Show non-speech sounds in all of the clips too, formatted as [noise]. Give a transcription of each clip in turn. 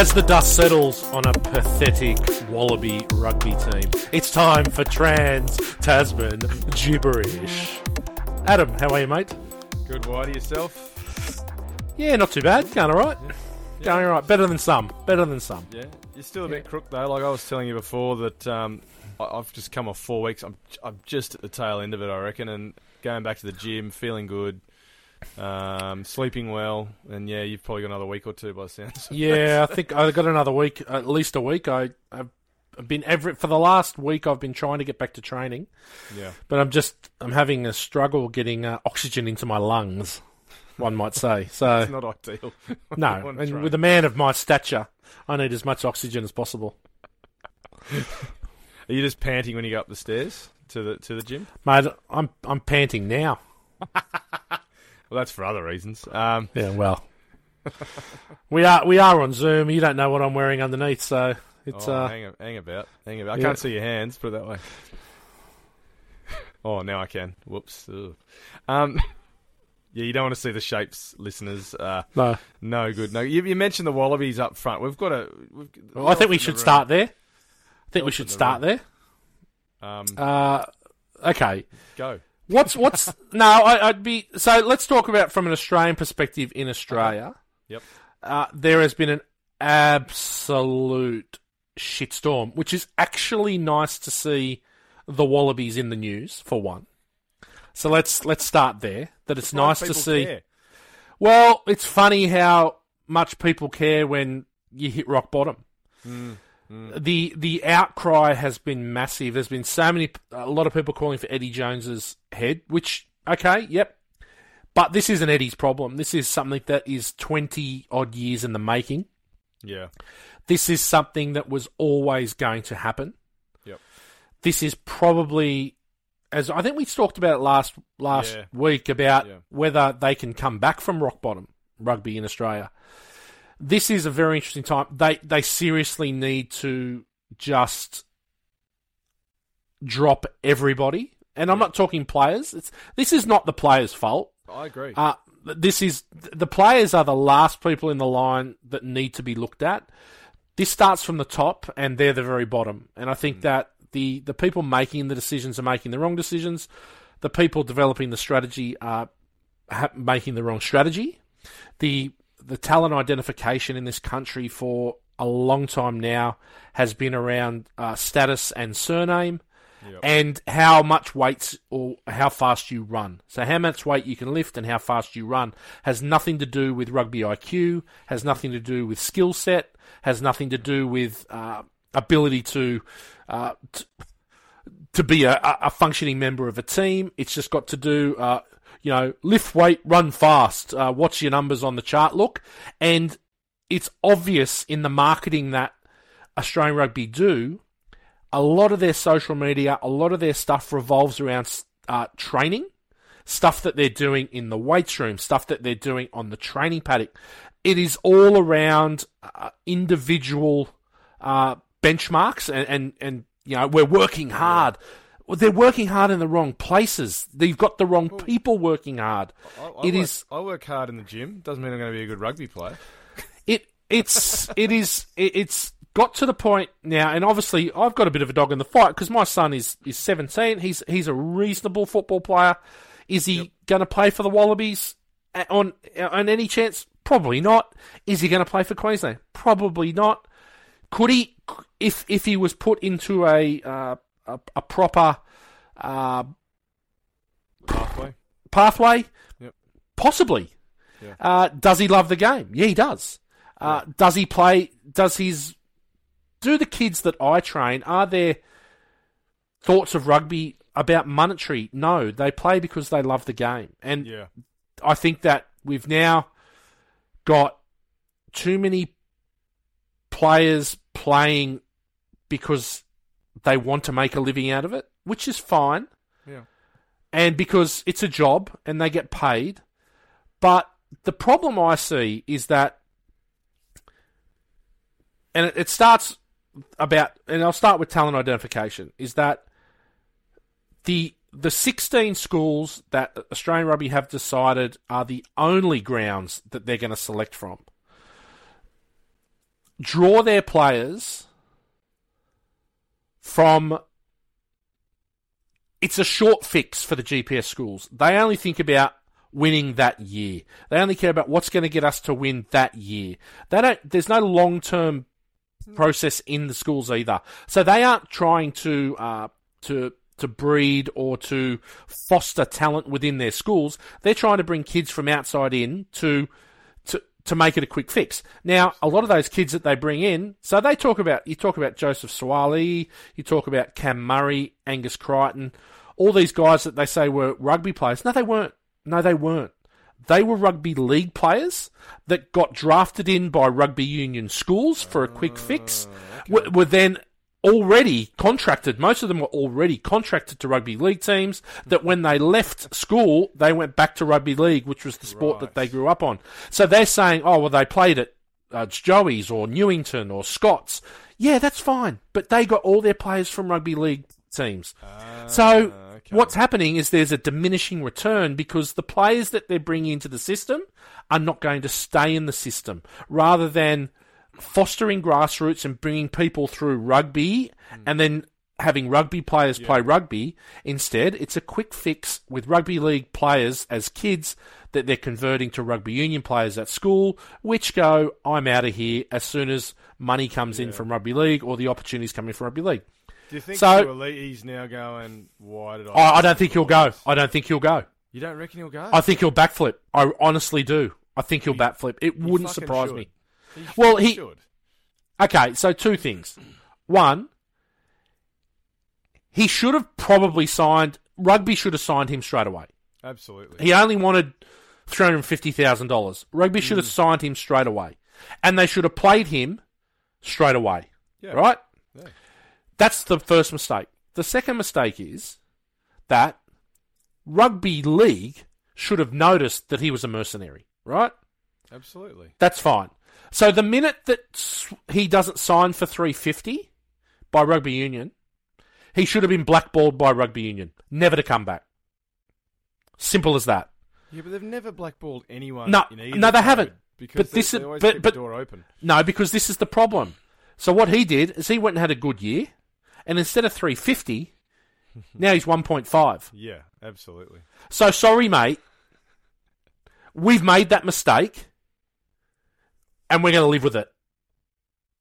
As the dust settles on a pathetic Wallaby rugby team, it's time for Trans Tasman gibberish. Adam, how are you, mate? Good Whitey yourself? Yeah, not too bad. Going all right. Yeah. Going all right. Better than some. Better than some. Yeah, you're still a bit crook though. Like I was telling you before that um, I've just come off four weeks. I'm I'm just at the tail end of it, I reckon, and going back to the gym, feeling good, um, sleeping well, and yeah, you've probably got another week or two by the sounds. Yeah, I think I've got another week, at least a week. I, I've been every for the last week. I've been trying to get back to training, yeah. but I'm just I'm having a struggle getting uh, oxygen into my lungs. One might say [laughs] so. It's not ideal. [laughs] No, and train. with a man of my stature, I need as much oxygen as possible. Are you just panting when you go up the stairs to the to the gym? Mate, I'm I'm panting now. [laughs] Well, that's for other reasons. Um, Yeah, well, [laughs] we are we are on Zoom. You don't know what I'm wearing underneath, so it's oh, uh, hang, hang about, hang about. I yeah. can't see your hands. Put it that way. [laughs] oh, now I can. Whoops. Ugh. Um, [laughs] yeah, you don't want to see the shapes, listeners. Uh, no. no good. No, you, you mentioned the wallabies up front. We've got a. We've, Well, I think we should the start there. I think we should start there. Um, Uh, okay. go. What's what's [laughs] no? I, I'd be so. Let's talk about from an Australian perspective in Australia. Yep. Uh, there has been an absolute shitstorm, which is actually nice to see the Wallabies in the news for one. So let's let's start there. That it's Why nice to see. care. Well, it's funny how much people care when you hit rock bottom. Mm, Mm. The the outcry has been massive. There's been so many, a lot of people calling for Eddie Jones's head. Which okay, yep. But this isn't Eddie's problem. This is something that is twenty odd years in the making. Yeah. This is something that was always going to happen. Yep. This is probably, as I think we talked about it last last Yeah. week about Yeah. whether they can come back from rock bottom rugby in Australia. This is a very interesting time. They they seriously need to just drop everybody, and I'm Yeah. not talking players. It's this is not the players' fault. I agree. Uh, this is the players are the last people in the line that need to be looked at. This starts from the top, and they're the very bottom. And I think that the the people making the decisions are making the wrong decisions. The people developing the strategy are ha- making the wrong strategy. The the talent identification in this country for a long time now has been around uh, status and surname Yep. and how much weights or how fast you run. So how much weight you can lift and how fast you run has nothing to do with rugby IQ, has nothing to do with skill set, has nothing to do with uh, ability to, uh, t- to be a, a a functioning member of a team. It's just got to do, uh, you know, lift weight, run fast, uh, watch your numbers on the chart look, and it's obvious in the marketing that Australian rugby do a lot of their social media, a lot of their stuff revolves around uh, training, stuff that they're doing in the weights room, stuff that they're doing on the training paddock. It is all around uh, individual uh, benchmarks, and, and, and you know we're working hard. Well, they're working hard in the wrong places. They've got the wrong people working hard. I, I it work, is- I work hard in the gym. Doesn't mean I'm going to be a good rugby player. It it's it is it, it's got to the point now, and obviously I've got a bit of a dog in the fight because my son is is seventeen. He's he's a reasonable football player. Is he going to play for the Wallabies on on any chance? Probably not. Is he going to play for Queensland? Probably not. Could he, if if he was put into a uh, a, a proper uh, Halfway. pathway? Yep. Possibly. Yeah. Uh, does he love the game? Yeah, he does. Uh, Does he play? Does his do the kids that I train are there thoughts of rugby about monetary? No, they play because they love the game, and Yeah. I think that we've now got too many players playing because they want to make a living out of it, which is fine Yeah. and because it's a job and they get paid. But the problem I see is that, and it, it starts about, and I'll start with talent identification, is that the the 16 schools that Australian Rugby have decided are the only grounds that they're going to select from. draw their players from. It's a short fix for the GPS schools. They only think about winning that year. They only care about what's going to get us to win that year. They don't. There's no long term process in the schools either. So they aren't trying to uh, to to breed or to foster talent within their schools. They're trying to bring kids from outside in to to make it a quick fix. Now, a lot of those kids that they bring in, so they talk about you talk about Joseph Suaalii, you talk about Cam Murray, Angus Crichton, all these guys that they say were rugby players. No, they weren't. No, they weren't. They were rugby league players that got drafted in by rugby union schools for a quick fix. Ah, were, were then already contracted. Most of them were already contracted to rugby league teams. That when they left school, they went back to rugby league, which was the sport Right. that they grew up on. So they're saying, oh well, they played at uh, Joey's or Newington or Scott's. Yeah, that's fine, but they got all their players from rugby league teams. So Ah, okay. what's happening is there's a diminishing return because the players that they're bringing into the system are not going to stay in the system, rather than fostering grassroots and bringing people through rugby hmm. and then having rugby players play rugby. Instead, it's a quick fix with rugby league players as kids that they're converting to rugby union players at school, which go, I'm out of here as soon as money comes in from rugby league or the opportunities come in from rugby league. Do you think So- he's now going? Why did I? I, I don't think he'll go. I don't think he'll go. You don't reckon he'll go? I think he'll backflip. I honestly do. I think he'll backflip. It wouldn't surprise should. me. He Well, he- should. Okay, so two things. One, he should have probably signed. Rugby should have signed him straight away. Absolutely. He only wanted three hundred fifty thousand dollars. Rugby should have Mm. signed him straight away, and they should have played him straight away. Yeah. Right? Yeah. That's the first mistake. The second mistake is that rugby league should have noticed that he was a mercenary. Right? Absolutely. That's fine. So the minute that he doesn't sign for 350 by rugby union, he should have been blackballed by rugby union, never to come back. Simple as that. Yeah, but they've never blackballed anyone. No, no, they haven't. Because But they, this they always but- keep but- the door open. No, because this is the problem. So what he did is he went and had a good year, and instead of 350, [laughs] now he's 1.5. Yeah, absolutely. So sorry, mate. We've made that mistake, and we're going to live with it.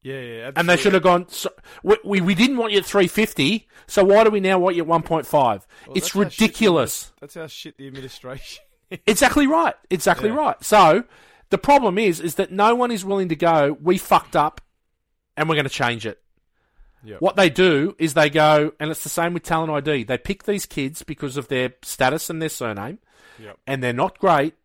Yeah, yeah. Absolutely. And they should have gone. So, we, we didn't want you at 350, so why do we now want you at 1.5? It's that's how the ridiculous. That's how shit the administration. [laughs] Exactly right. Exactly Yeah. right. So the problem is, is that no one is willing to go. We fucked up, and we're going to change it. Yep. What they do is they go, and it's the same with talent ID. They pick these kids because of their status and their surname, Yep. and they're not great,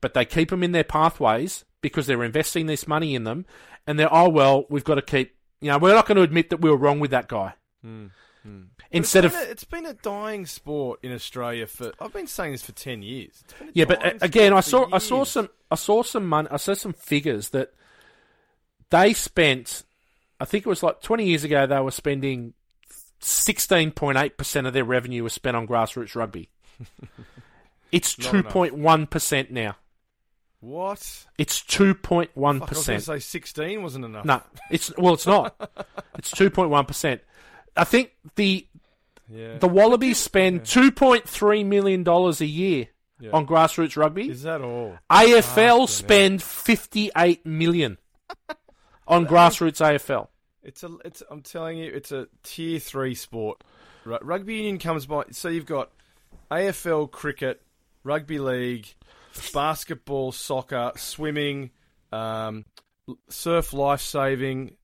but they keep them in their pathways because they're investing this money in them, and they're oh well, we've got to keep. You know, we're not going to admit that we were wrong with that guy. Hmm, hmm. Instead it's of a, it's been a dying sport in Australia for. I've been saying this for ten years. It's been a Yeah, but uh, again, I saw I saw some I saw some money I saw some figures that they spent. I think it was like twenty years ago. They were spending sixteen point eight percent of their revenue was spent on grassroots rugby. [laughs] it's two point one percent now. What? It's two point one I was going to say sixteen wasn't enough. No, it's well, it's not. [laughs] it's two point one percent. I think the Yeah. the Wallabies spend two point three million dollars a year Yeah. on grassroots rugby. Is that all? AFL Fucking ah, spend 58 million on grassroots AFL. It's a. It's. I'm telling you, it's a tier three sport. Ru- Rugby union comes by. So you've got AFL cricket, rugby league, basketball, soccer, swimming, um, surf, life saving.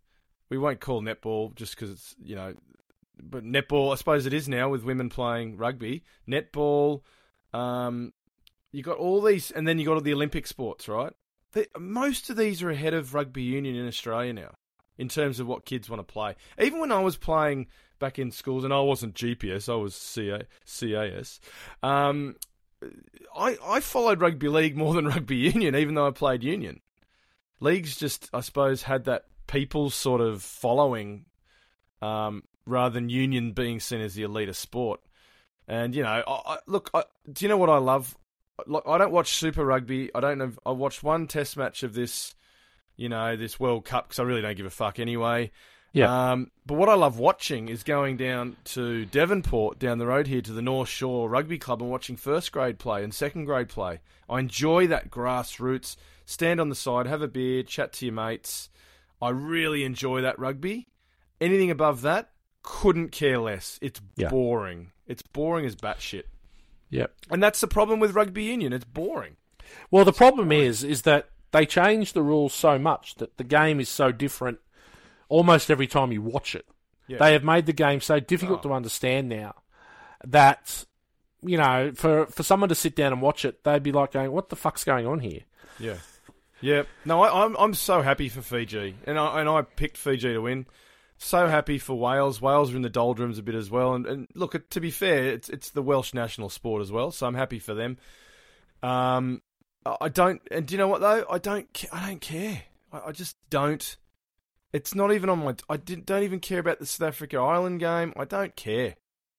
We won't call netball just because it's you know, but netball. I suppose it is now with women playing rugby. Netball. Um, you got all these, and then you got all the Olympic sports, right? They, most of these are ahead of rugby union in Australia now in terms of what kids want to play. Even when I was playing back in schools, and I wasn't GPS, I was CA, CAS. Um, I I followed rugby league more than [laughs] rugby union, even though I played union. Leagues just, I suppose, had that people sort of following, um, rather than union being seen as the elite of sport. And you know, I, I, look, I, do you know what I love? Look, I don't watch Super Rugby. I don't know. I watched one Test match of this you know, this World Cup because I really don't give a fuck anyway. Yeah. Um, but what I love watching is going down to Devonport, down the road here to the North Shore Rugby Club and watching first grade play and second grade play. I enjoy that grassroots. Stand on the side, have a beer, chat to your mates. I really enjoy that rugby. Anything above that, couldn't care less. It's Yeah. boring. It's boring as batshit. Yep. And that's the problem with rugby union. It's boring. Well, the problem is, is that they change the rules so much that the game is so different almost every time you watch it. Yeah. They have made the game so difficult Oh. to understand now that you know, for for someone to sit down and watch it, they'd be like going, "What the fuck's going on here?" Yeah, yeah. No, I, I'm I'm so happy for Fiji, and I and I picked Fiji to win. So happy for Wales. Wales are in the doldrums a bit as well, and, and look, to be fair, it's it's the Welsh national sport as well, so I'm happy for them. Um, I I don't, and do you know what though? I don't, I don't care. I, I just don't. It's not even on my. I didn't, don't even care about the South Africa Island game. I don't care.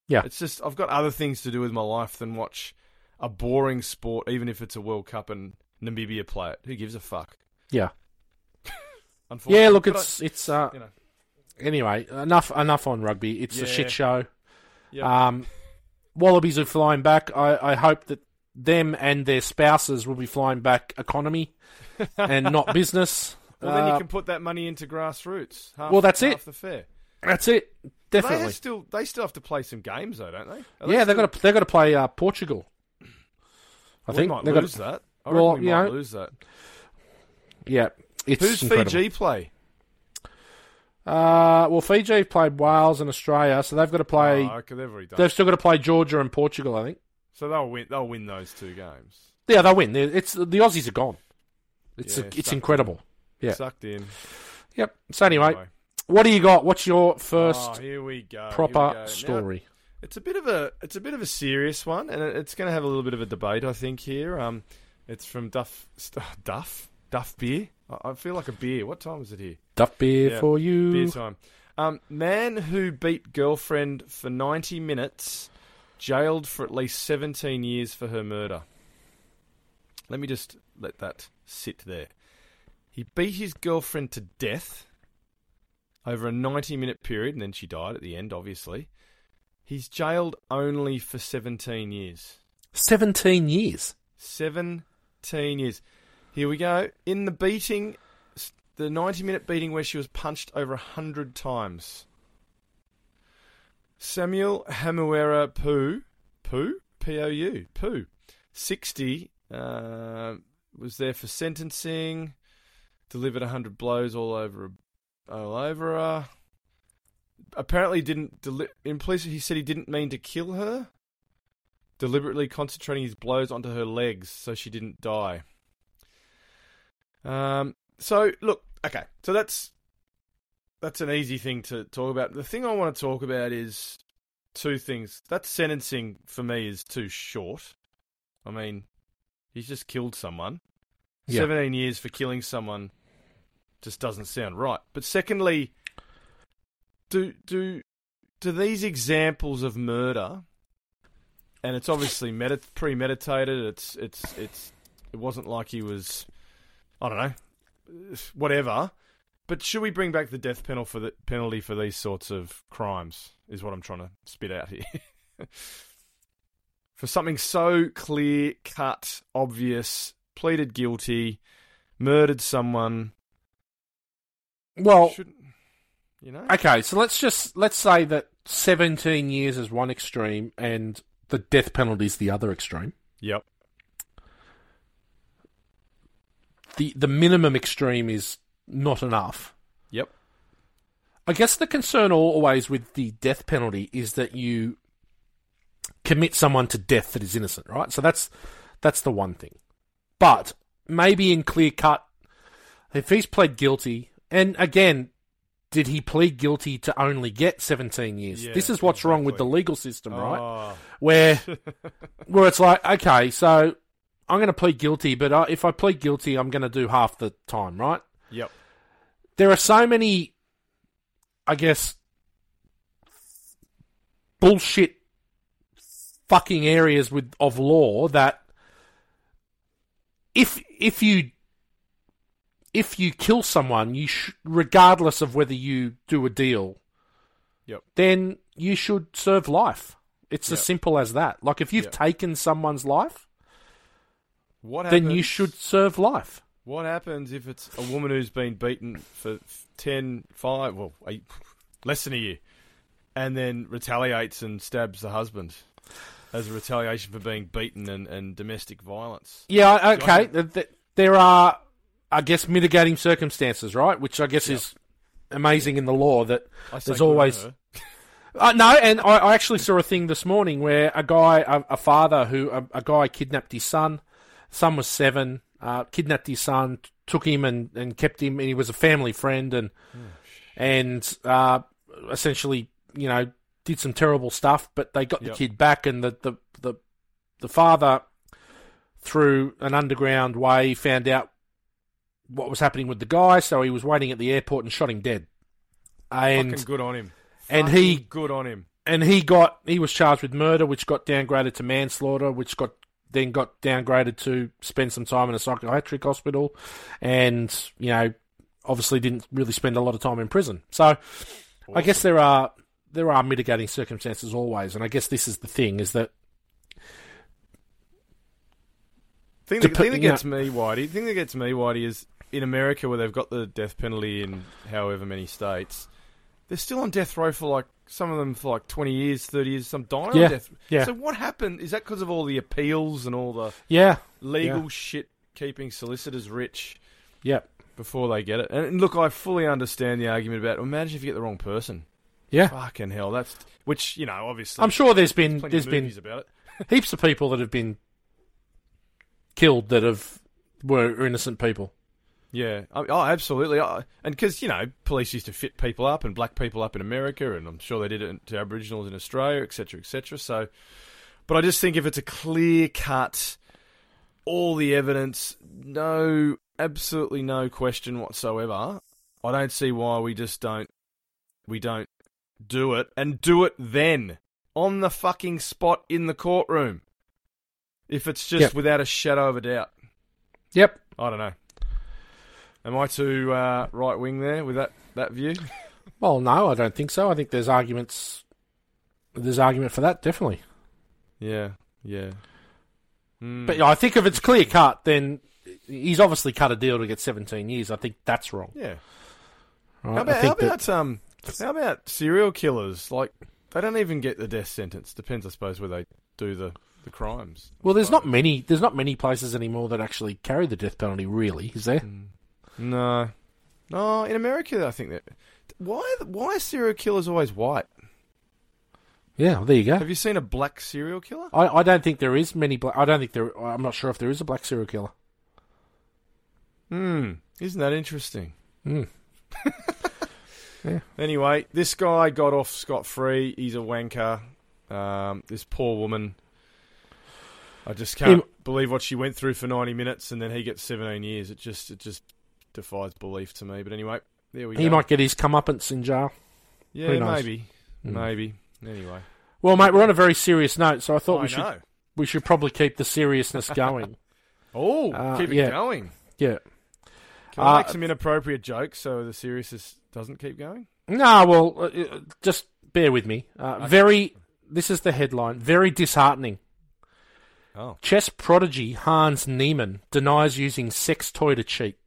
Yeah. It's just I've got other things to do with my life than watch a boring sport, even if it's a World Cup and Namibia play it. Who gives a fuck? Yeah. [laughs] Unfortunately, Yeah, look, But I- it's it's uh, you know. anyway enough enough on rugby. It's a shit show. Yeah. Um, Wallabies are flying back. I, I hope that them and their spouses will be flying back economy [laughs] and not business. Well, then Uh, you can put that money into grassroots. Half, Well, that's half it. The fair. That's it. They Definitely. have still they still have to play some games though, don't they? Are they Yeah, they've got to they've got to play uh, Portugal. I we think might they've got lose that. I Well, reckon we you might know, lose that. yeah. It's Who's incredible. Fiji play? Uh, well, Fiji played Wales and Australia, so they've got to play. Oh, okay, they've. They've still got to play Georgia and Portugal. I think. So they'll win. They'll win those two games. Yeah, they'll win. It's the Aussies are gone. It's Yeah, it's sucked incredible. Yeah. Sucked in. Yep. So anyway, what do you got? What's your first? oh, here we go. here we proper go. Now, story? It's a bit of a it's a bit of a serious one, and it's going to have a little bit of a debate, I think. Here, um, it's from Duff [laughs] Duff Duff Beer. I, I feel like a beer. What time is it here? Duff beer Yeah, for you. Beer time. Um, man who beat girlfriend for ninety minutes, jailed for at least seventeen years for her murder. Let me just let that sit there. He beat his girlfriend to death over a 90 minute period, and then she died at the end, obviously. He's jailed only for 17 years. Seventeen years. 17 years. Here we go. In the beating, the 90 minute beating where she was punched over 100 times. Samuel Hamuera Poo, Poo? P O U, Poo, 60, uh, was there for sentencing, delivered 100 blows all over, all over her. Apparently, didn't deli- in police. He said he didn't mean to kill her, deliberately concentrating his blows onto her legs so she didn't die. Um. So look, okay. So that's that's an easy thing to talk about. The thing I want to talk about is two things. That sentencing for me is too short. I mean, he's just killed someone. Yeah. 17 years for killing someone just doesn't sound right. But secondly, do do do these examples of murder and it's obviously medi- premeditated, it's it's it's it wasn't like he was I don't know, whatever. But should we bring back the death penalty for the penalty for these sorts of crimes? Is what I'm trying to spit out here. [laughs] for something so clear cut, obvious, pleaded guilty, murdered someone. Well, Shouldn't you know? okay. So let's just let's say that seventeen years is one extreme and the death penalty is the other extreme. Yep. the the minimum extreme is not enough. Yep. I guess the concern always with the death penalty is that you commit someone to death that is innocent, right? So that's that's the one thing. But maybe in clear cut, if he's pled guilty, and again, did he plead guilty to only get 17 years? Yeah, this is what's wrong with the legal system, right? Oh, Where [laughs] where it's like, okay, so I'm going to plead guilty, but uh, if I plead guilty, I'm going to do half the time, right? yep. there are so many, I guess, bullshit fucking areas with of law that if if you if you kill someone, you sh- regardless of whether you do a deal, Yep. then you should serve life. It's Yep. as simple as that. Like if you've Yep. taken someone's life, What then you should serve life. What happens if it's a woman who's been beaten for 10, 5, well, eight, less than a year, and then retaliates and stabs the husband as a retaliation for being beaten and, and domestic violence? Yeah, okay. Johnny. th- th- There are, I guess, mitigating circumstances, right? Which I guess is amazing in the law that There's always-. [laughs] Uh, no, and I, I actually saw a thing this morning where a guy, a, a father who, a, a guy kidnapped his son. Son was seven, uh, kidnapped his son, t- took him and, and kept him, and he was a family friend, and and uh, essentially, you know, did some terrible stuff. But they got the kid back, and the the the, the father, through an underground way, found out what was happening with the guy. So he was waiting at the airport and shot him dead. And Fucking good on him. and he- good on him. and he got he was charged with murder, which got downgraded to manslaughter, which got then got downgraded to spend some time in a psychiatric hospital, and you know obviously didn't really spend a lot of time in prison. So I guess there are there are mitigating circumstances always, and I guess this is the thing is that thing that, Dep- thing that gets me, Whitey, thing that gets me, Whitey, is in America where they've got the death penalty in however many states, they're still on death row for like some of them for like twenty years, thirty years. Some dying Yeah, on death. yeah. So what happened? Is that because of all the appeals and all the yeah legal Yeah. shit keeping solicitors rich yeah before they get it? And look, I fully understand the argument about imagine if you get the wrong person. yeah. Fucking hell, that's which you know obviously. I'm sure there's been there's of been [laughs] heaps of people that have been killed that have were innocent people. Yeah. Oh, absolutely. And because, you know, police used to fit people up and black people up in America, and I'm sure they did it to Aboriginals in Australia, etc., etc. So, but I just think if it's a clear cut, all the evidence, no, absolutely no question whatsoever, I don't see why we just don't, we don't do it and do it then on the fucking spot in the courtroom. If it's just Yep. without a shadow of a doubt. Yep. I don't know. Am I too uh, right wing there with that, that view? [laughs] Well, no, I don't think so. I think there's arguments. There's argument for that, definitely. Yeah, yeah. Mm. But I think if it's clear cut, then he's obviously cut a deal to get 17 years. I think that's wrong. yeah. Right? How about, how think that- about um how about serial killers? Like they don't even get the death sentence. Depends, I suppose, where they do the, the crimes. well, there's not many. There's not many places anymore that actually carry the death penalty. Really, is there? Mm. No, no. In America, I think that why why are serial killers always white? Yeah, well, there you go. Have you seen a black serial killer? I, I don't think there is many. Bla- I don't think there. I'm not sure if there is a black serial killer. Hmm. Isn't that interesting? Hmm. [laughs] Anyway, this guy got off scot free. He's a wanker. Um, this poor woman. I just can't believe what she went through for ninety minutes, and then he gets seventeen years. It just it just defies belief to me. But anyway, there we He go. He might get his comeuppance in jail. yeah, maybe, Hmm. maybe. Anyway, Well, mate, we're on a very serious note, so I thought I we should know. we should probably keep the seriousness going. [laughs] Oh, Uh, keep it yeah. going. yeah. Can I Uh, make some inappropriate jokes so the seriousness doesn't keep going? No, well, uh, uh, just bear with me. Uh, Okay. Very. This is the headline. Very disheartening. Oh, Chess prodigy Hans Niemann denies using sex toy to cheat.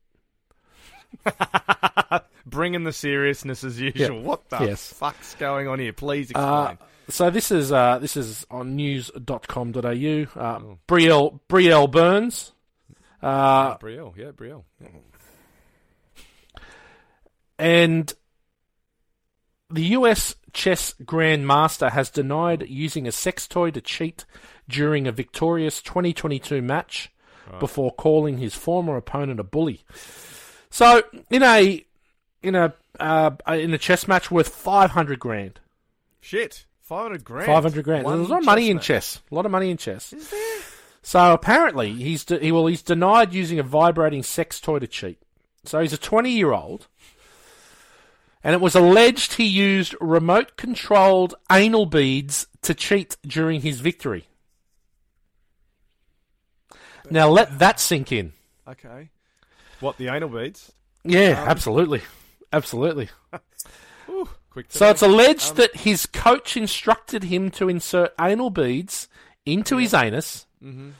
[laughs] bringing the seriousness as usual. What the Yes. fuck's going on here? Please Uh, explain. so this is uh, this is on news.com.au. Uh, Oh. Brielle Brielle Burns. Uh, Brielle, yeah, Brielle. and the US chess grandmaster has denied using a sex toy to cheat during a victorious 2022 match Right. before calling his former opponent a bully. So in a in a uh, in a chess match worth 500 grand. Shit, five hundred grand. 500 grand. One There's a lot of money in match. chess. A lot of money in chess. Is there? So apparently he's de- he well he's denied using a vibrating sex toy to cheat. So he's a 20 year old, and it was alleged he used remote controlled anal beads to cheat during his victory. Now let that sink in. Okay. What the anal beads? Yeah, Um, absolutely, absolutely. [laughs] Ooh. So it's alleged Um, that his coach instructed him to insert anal beads into his anus, Mhm.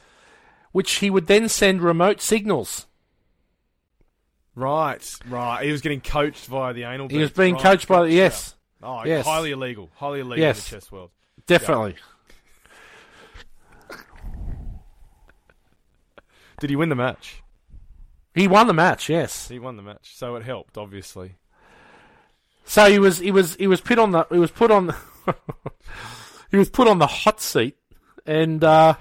which he would then send remote signals. Right, right. He was getting coached via the anal. Beads. He was being right, coached by the yes, Oh, Yes. highly illegal. Highly illegal Yes. in the chess world. definitely. Did he win the match? He won the match. Yes. He won the match, so it helped, obviously. So he was he was he was put on the he was put on the [laughs] he was put on the hot seat, and uh,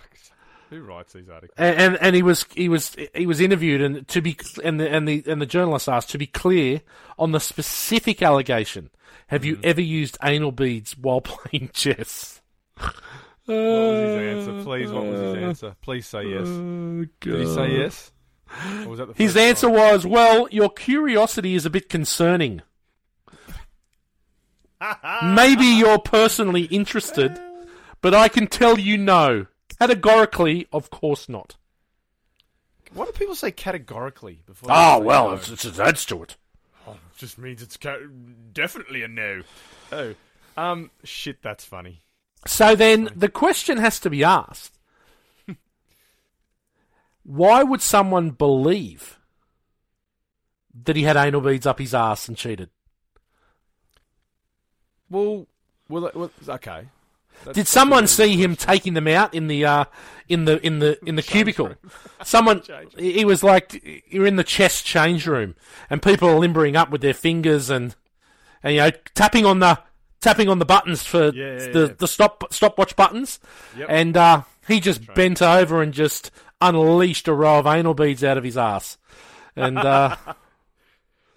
Who writes these articles? and and- and he was he was he was interviewed and to be and the and the and the journalist asked to be clear on the specific allegation. Have you ever used anal beads while [laughs] playing chess? What was his answer? Please, what was his answer? Please say yes. Did he say yes? Or was that the His answer was, "Well, your curiosity is a bit concerning. [laughs] Maybe you're personally interested, but I can tell you no. Categorically, of course not." Why do people say categorically before? Oh well, no? it's, it's, it adds to it. Oh, just means it's ca- definitely a no. Oh, um, shit, that's funny. So then the question has to be asked: Why would someone believe that he had anal beads up his ass and cheated? Well, well, well okay. That's- Did someone see him taking them out in the uh, in the in the in the [laughs] cubicle? [laughs] Someone he was like you're in the chess change room and people are limbering up with their fingers and and you know tapping on the tapping on the buttons for Yeah, yeah, the yeah. the stop stopwatch buttons Yep. and uh, he just bent over and just unleashed a row of anal beads out of his ass and uh, [laughs]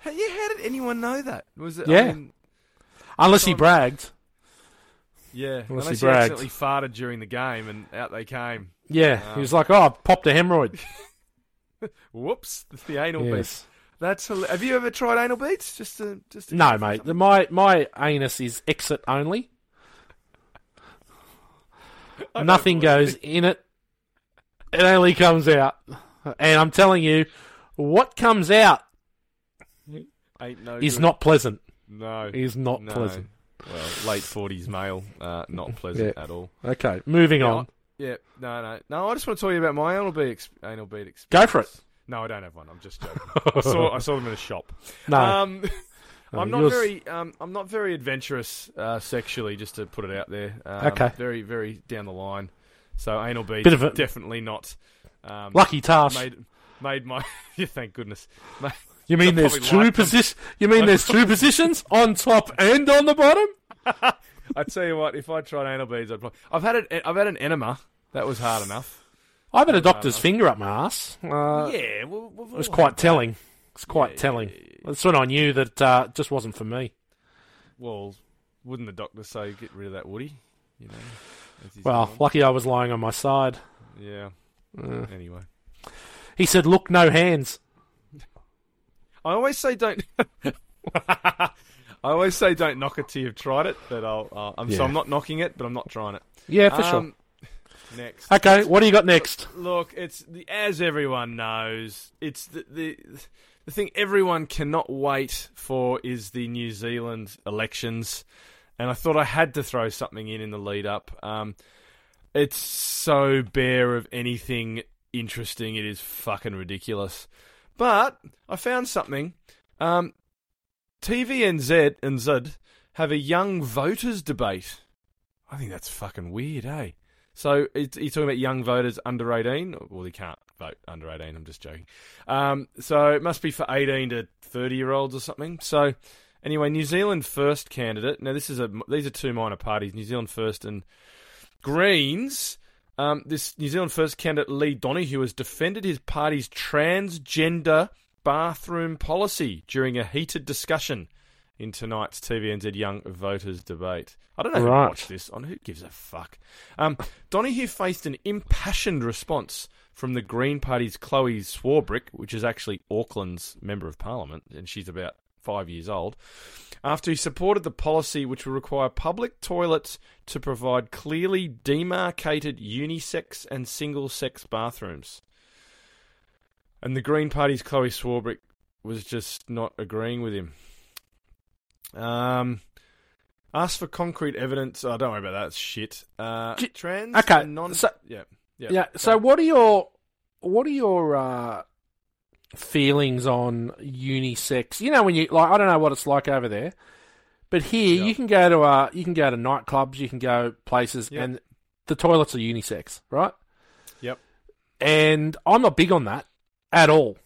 yeah, how did anyone know that? Was it? Yeah. I mean, unless he bragged yeah. Unless Unless, he he, bragged. accidentally farted during the game and out they came. yeah Wow. he was like oh I popped a hemorrhoid [laughs] Whoops, the anal beads. That's. Have you ever tried anal beads? Just to, just to no mate the, my my anus is exit only [laughs] Nothing goes in it. It only comes out. And I'm telling you, what comes out. Ain't no. is good. not pleasant. No. Is not no. pleasant. Well, late forties male, uh, not pleasant Yeah. at all. Okay, moving Yeah, on. Yeah, no, no, no. I just want to tell you about my anal bead, ex- anal bead experience. Go for it. No, I don't have one. I'm just joking. I saw I saw them in a shop. No. Um, [laughs] I'm not yours- very um, I'm not very adventurous uh, sexually, just to put it out there. Um, Okay. Very very down the line. So anal bead Bit of a- definitely not. Um, Lucky task. made made my [laughs] yeah, thank goodness. You mean there's two like positions? You mean there's two positions on top and on the bottom? [laughs] I tell you what, if I tried anal beads, I'd probably. I've had it. I've had an enema. That was hard enough. I've had a doctor's finger up my ass. Uh, yeah, well, It was quite telling. It's quite Yeah, telling. yeah, yeah. That's when I knew that uh, it just wasn't for me. Well, wouldn't the doctor say get rid of that Woody? You know. Well, gone? lucky I was lying on my side. yeah. Uh, Anyway, he said, "Look, no hands." I always say don't. [laughs] I always say don't knock it till you've tried it, but I'll. Uh, I'm so I'm not knocking it, but I'm not trying it. Yeah, for sure. Um, Next. Okay, what do you got next? Look, it's the, as everyone knows, it's the, the the thing everyone cannot wait for is the New Zealand elections, and I thought I had to throw something in in the lead up. Um, it's so bare of anything interesting, it is fucking ridiculous. But I found something. Um, TVNZ and Z have a young voters debate. I think that's fucking weird, eh? So you're talking about young voters under 18? Well, they can't vote under 18. I'm just joking. Um, so it must be for 18 to 30 year olds or something. So anyway, New Zealand First candidate. Now this is a these are two minor parties. New Zealand First and Greens. Um, this New Zealand First candidate Lee Donoghue has defended his party's transgender bathroom policy during a heated discussion in tonight's TVNZ Young Voters debate. I don't know who Right. watched this. On who gives a fuck? Um, Donoghue faced an impassioned response from the Green Party's Chloe Swarbrick, which is actually Auckland's member of Parliament, and she's about five years old. After he supported the policy which will require public toilets to provide clearly demarcated unisex and single sex bathrooms. And the Green Party's Chloe Swarbrick was just not agreeing with him. Um, ask for concrete evidence. Oh, don't worry about that. It's shit. Uh, trans. okay, non. so- yeah. Yeah. Yeah. So, what are your what are your uh, feelings on unisex? You know, when you like, I don't know what it's like over there, but here Yeah. you can go to uh, you can go to nightclubs, you can go places, Yep. and the toilets are unisex, right? Yep. And I'm not big on that at all.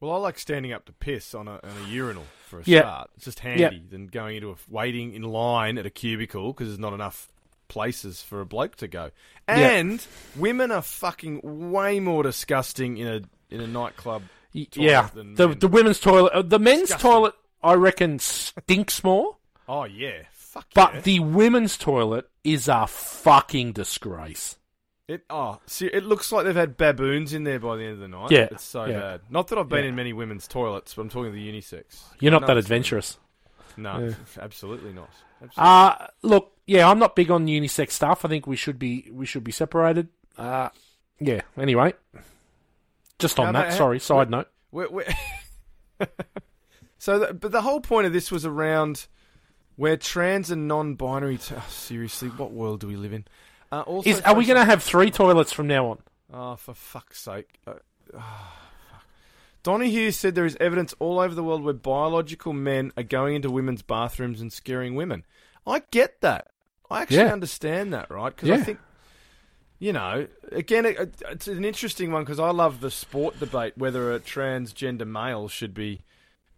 Well, I like standing up to piss on a, on a urinal for a Yeah. start. It's just handy than going into a waiting in line at a cubicle because there's not enough places for a bloke to go. And women are fucking way more disgusting in a in a nightclub. Yeah, the men. the women's toilet, uh, the men's Disgusting. toilet, I reckon stinks more, Oh yeah, fuck but yeah. the women's toilet is a fucking disgrace. It oh, see, it looks like they've had baboons in there by the end of the night. Yeah, it's so yeah. bad. Not that I've been Yeah. in many women's toilets, but I'm talking the unisex. You're not that adventurous. No, [laughs] absolutely not. Absolutely. Uh look, yeah, I'm not big on unisex stuff. I think we should be we should be separated. Uh yeah, anyway. Just on How that, about- sorry, side note. We're, we're [laughs] so, the, but the whole point of this was around where trans and non-binary. T- oh, seriously, what world do we live in? Uh, also, Is are we going to have three toilets from now on? Oh, for fuck's sake! Uh, oh, fuck. Donoghue said there is evidence all over the world where biological men are going into women's bathrooms and scaring women. I get that. I actually Yeah. understand that, right? Because I think, you know, again, it, it's an interesting one because I love the sport debate whether a transgender male should be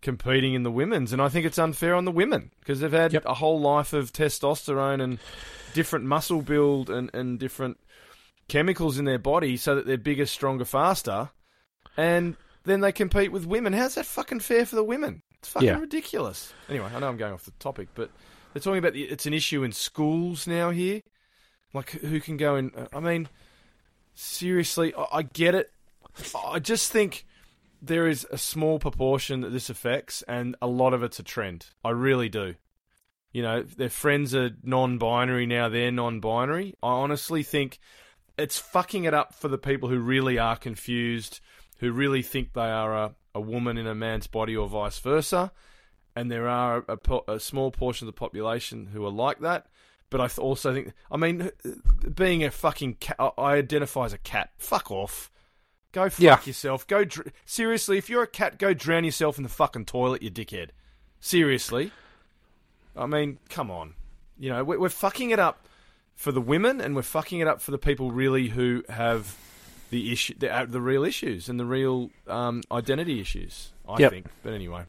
competing in the women's, and I think it's unfair on the women because they've had Yep. a whole life of testosterone and different muscle build and, and different chemicals in their body so that they're bigger, stronger, faster, and then they compete with women. How's that fucking fair for the women? It's fucking Yeah. ridiculous. Anyway, I know I'm going off the topic, but they're talking about the, it's an issue in schools now here. Like who can go in? Uh, I mean, seriously, I, I get it. I just think there is a small proportion that this affects, and a lot of it's a trend. I really do. You know, their friends are non-binary now; they're non-binary. I honestly think it's fucking it up for the people who really are confused, who really think they are a, a woman in a man's body or vice versa. And there are a, a small portion of the population who are like that. But I th- also think, I mean, being a fucking cat, I- I identify as a cat. Fuck off. Go fuck Yeah. yourself. Go dr- seriously. If you're a cat, go drown yourself in the fucking toilet, you dickhead. Seriously. I mean, come on. You know, we're, we're fucking it up for the women, and we're fucking it up for the people really who have the issue, the, uh, the real issues, and the real um, identity issues. I Yep. think. But anyway,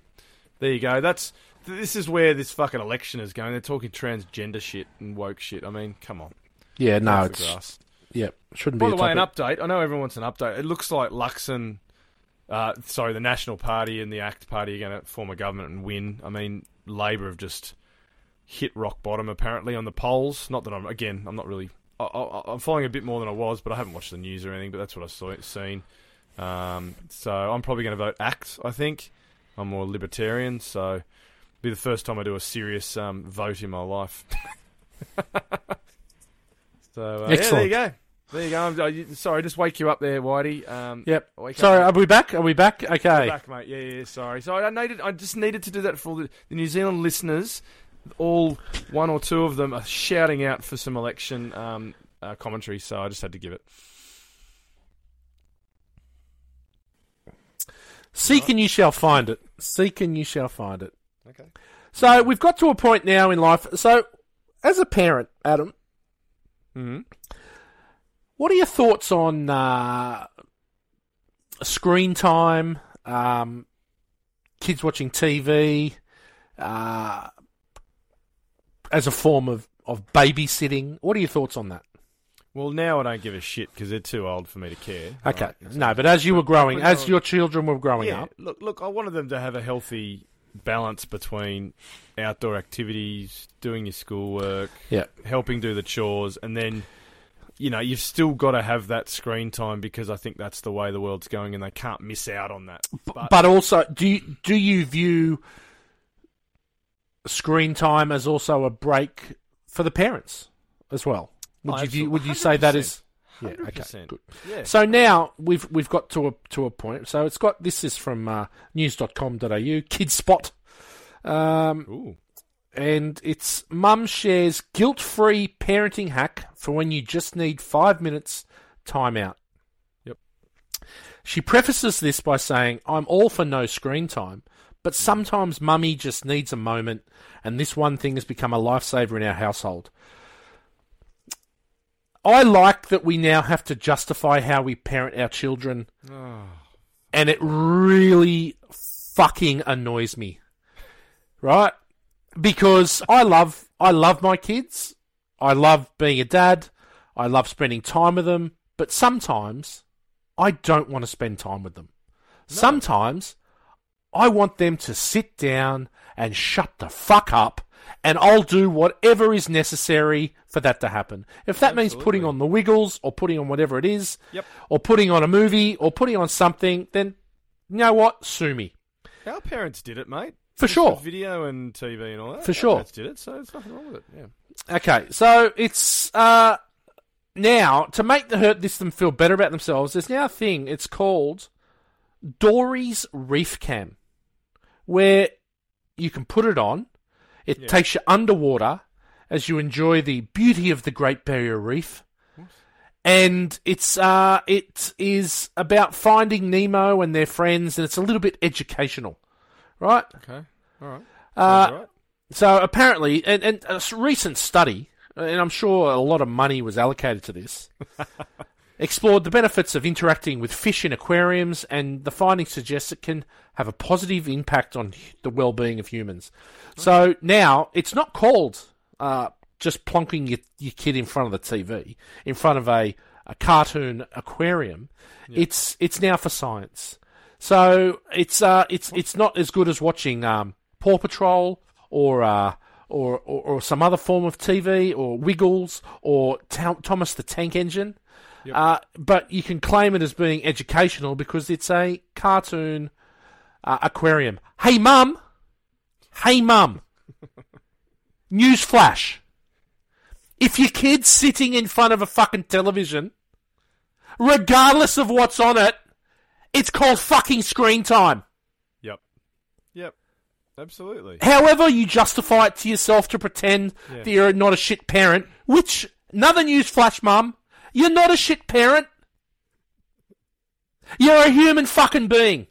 there you go. That's this is where this fucking election is going. They're talking transgender shit and woke shit. I mean, come on. Yeah, no, Off it's yeah, shouldn't By be the way, an update. I know everyone wants an update. It looks like Luxon, uh, sorry, the National Party and the ACT Party are going to form a government and win. I mean, Labour have just hit rock bottom apparently on the polls. Not that I'm again, I'm not really. I, I, I'm following a bit more than I was, but I haven't watched the news or anything. But that's what I saw seen. Um, so I'm probably going to vote ACT. I think I'm more libertarian, so be the first time I do a serious um, vote in my life. [laughs] so uh, yeah, there you go. There you go. I'm, sorry, just wake you up there, Whitey. Um, Yep. wake up, Sorry, are we back? Are we back? We're Okay. back, mate. Yeah, yeah. Sorry. So I needed. I just needed to do that for the, the New Zealand listeners. All one or two of them are shouting out for some election um, uh, commentary, so I just had to give it. Seek and you shall find it. Seek and you shall find it. Okay. So we've got to a point now in life. So, as a parent, Adam, hmm what are your thoughts on uh, screen time, um, kids watching TV, uh, as a form of, of babysitting? What are your thoughts on that? Well, now I don't give a shit because they're too old for me to care. Okay, Right? no, but as you were growing, as your children were growing yeah, up, look, look. I wanted them to have a healthy balance between outdoor activities, doing your schoolwork, Yeah. helping do the chores, and then you know you've still got to have that screen time because I think that's the way the world's going, and they can't miss out on that. But, but also, do you, do you view screen time as also a break for the parents as well? Would Oh, you view, would you say that is Yeah, okay, good. Yeah. So now we've we've got to a to a point. So it's got this is from uh, news.com.au, Kidspot. Um, Ooh. and it's mum shares guilt-free parenting hack for when you just need 5 minutes time out. Yep. She prefaces this by saying, "I'm all for no screen time, but sometimes mummy just needs a moment, and this one thing has become a lifesaver in our household." I like that we now have to justify how we parent our children, Oh. and it really fucking annoys me. Right? Because I love I love my kids. I love being a dad. I love spending time with them, but sometimes I don't want to spend time with them. Sometimes I want them to sit down and shut the fuck up, and I'll do whatever is necessary for that to happen. If that means putting on the wiggles or putting on whatever it is, Yep. or putting on a movie or putting on something, then you know what? Sue me. Our parents did it, mate. For Just sure. Video and TV and all that. For Our sure. parents did it, so there's nothing wrong with it. Yeah. Okay, so it's uh now to make the hurt this them feel better about themselves. There's now a thing. It's called Dory's Reef Cam, where you can put it on. It Yeah. takes you underwater as you enjoy the beauty of the Great Barrier Reef. And it's uh, it is about finding Nemo and their friends, and it's a little bit educational, right? Okay. All right. Uh, all right. so apparently, and, and a recent study, and I'm sure a lot of money was allocated to this, [laughs] explored the benefits of interacting with fish in aquariums, and the findings suggest it can have a positive impact on the well-being of humans. So now it's not called uh, just plonking your, your kid in front of the TV, in front of a, a cartoon aquarium. It's it's now for science. So it's uh it's it's not as good as watching um, Paw Patrol or uh or, or or some other form of TV or Wiggles or Thomas the Tank Engine. Uh, but you can claim it as being educational because it's a cartoon uh, aquarium. Hey mum, hey mum. [laughs] News flash. If your kid's sitting in front of a fucking television, regardless of what's on it, it's called fucking screen time. Yep. Yep. Absolutely. However, you justify it to yourself to pretend Yeah. that you're not a shit parent, which, another news flash, mum, you're not a shit parent. You're a human fucking being.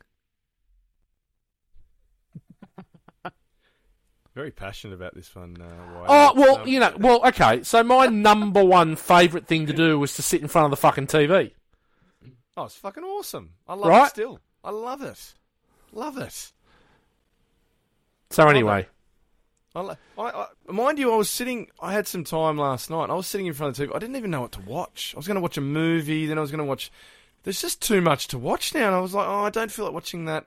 [laughs] Very passionate about this one. Uh, Oh, well, Um, you know, well, okay, so my [laughs] number one favourite thing to do was to sit in front of the fucking TV. Oh, it's fucking awesome. I love Right? it still. I love it. Love it. So anyway, I, I, I, mind you, I was sitting. I had some time last night. I was sitting in front of the TV. I didn't even know what to watch. I was going to watch a movie. Then I was going to watch. There's just too much to watch now. And I was like, oh, I don't feel like watching that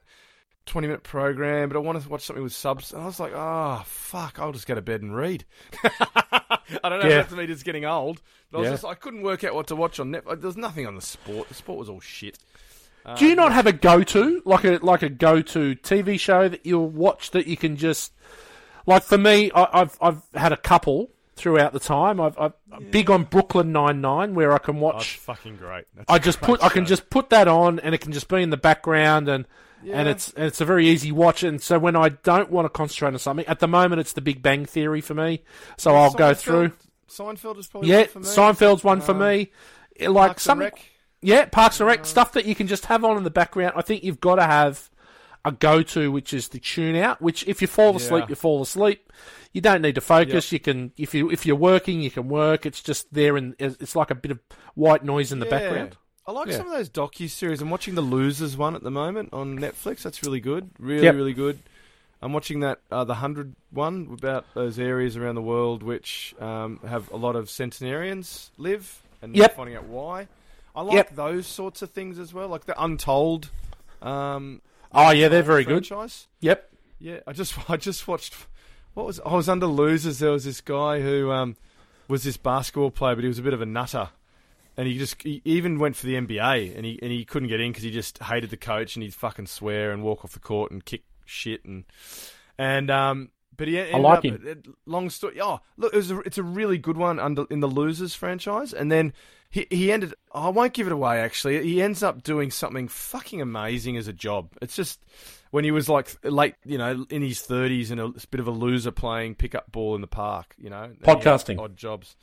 20 minute program, but I want to watch something with subs. And I was like, oh, fuck, I'll just go to bed and read. [laughs] I don't know Yeah. if that's me just getting old. But I was Yeah. just, I couldn't work out what to watch on Netflix. Uh, there was nothing on the sport. The sport was all shit. do you um, not have a go-to, like a like a go-to TV show that you'll watch that you can just, like for me, I, I've I've had a couple throughout the time. I've, I've I'm big on Brooklyn Nine Nine, where I can Oh, it's watch. fucking great. That's I a just great put I can just put that on, and it can just be in the background, and and it's and it's a very easy watch. And so when I don't want to concentrate on something, at the moment it's The Big Bang Theory for me. So I'll go through. Seinfeld is probably Yeah, one for me. Seinfeld's one for Um, me. Like Parks and some, Rec. yeah, Parks and Rec stuff that you can just have on in the background. I think you've got to have a go-to, which is the tune out. Which if you fall asleep, Yeah. you fall asleep. You don't need to focus. You can if you if you're working, you can work. It's just there, and it's like a bit of white noise in the Yeah. background. I like Yeah. some of those docu series. I'm watching the Losers one at the moment on Netflix. That's really good. Really, Yep. really good. I'm watching that uh, the hundred one about those areas around the world which um, have a lot of centenarians live, and Yep. finding out why. I like Yep. those sorts of things as well, like the Untold. Um, Oh yeah, they're very good. franchise. Yep. Yeah, I just [laughs] I just watched. What was I was under losers? There was this guy who um, was this basketball player, but he was a bit of a nutter, and he just he even went for the NBA, and he and he couldn't get in because he just hated the coach, and he'd fucking swear and walk off the court and kick shit and and um But he ended like up, him. it- long story. Oh, look, it was a, it's a really good one under in the losers franchise, and then he he ended. I won't give it away. Actually, he ends up doing something fucking amazing as a job. It's just when he was like late, you know, in his thirties and a bit of a loser playing pickup ball in the park. You know, and he had Podcasting. odd jobs.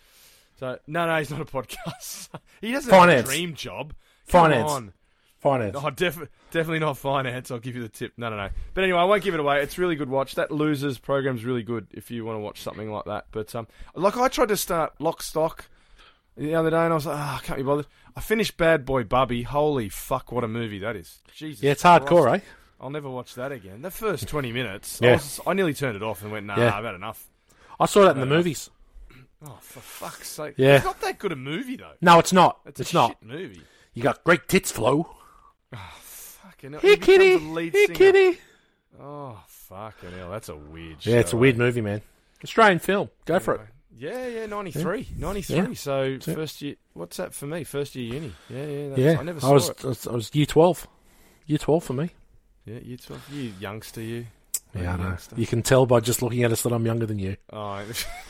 So no, no, he's not a podcast. [laughs] he doesn't have Finance. a dream job. Come Finance. on. Finance. Oh, def- definitely not finance. I'll give you the tip. No, no, no. But anyway, I won't give it away. It's a really good watch. That losers program's really good if you want to watch something like that. But um, like I tried to start Lock Stock the other day, and I was like, ah, I can't be bothered. I finished Bad Boy Bubby. Holy fuck, what a movie that is! Jesus, Yeah, it's hardcore, Christ. eh? I'll never watch that again. The first twenty minutes, Yeah. I, was, I nearly turned it off and went, Nah, Yeah. I've had enough. I saw that in the enough. movies. Oh, for fuck's sake! Yeah. it's not that good a movie though. No, it's not. It's, It's, a not. shit movie. You got great tits, Flo. Fucking hell. Hey, He kitty. lead Hey, singer. kitty. Oh, fucking hell. That's a weird Yeah, it's a weird eh? movie, man. Australian film. Go for it. Yeah, yeah, 93. 93. Yeah. So, it. first year. What's that for me? First year uni. Yeah, yeah. That's, Yeah, I never I saw was, it. I was I was year twelve. Year twelve for me. Yeah, you 12. You youngster, you. Yeah, I know. youngster. You can tell by just looking at us that I'm younger than you. Oh,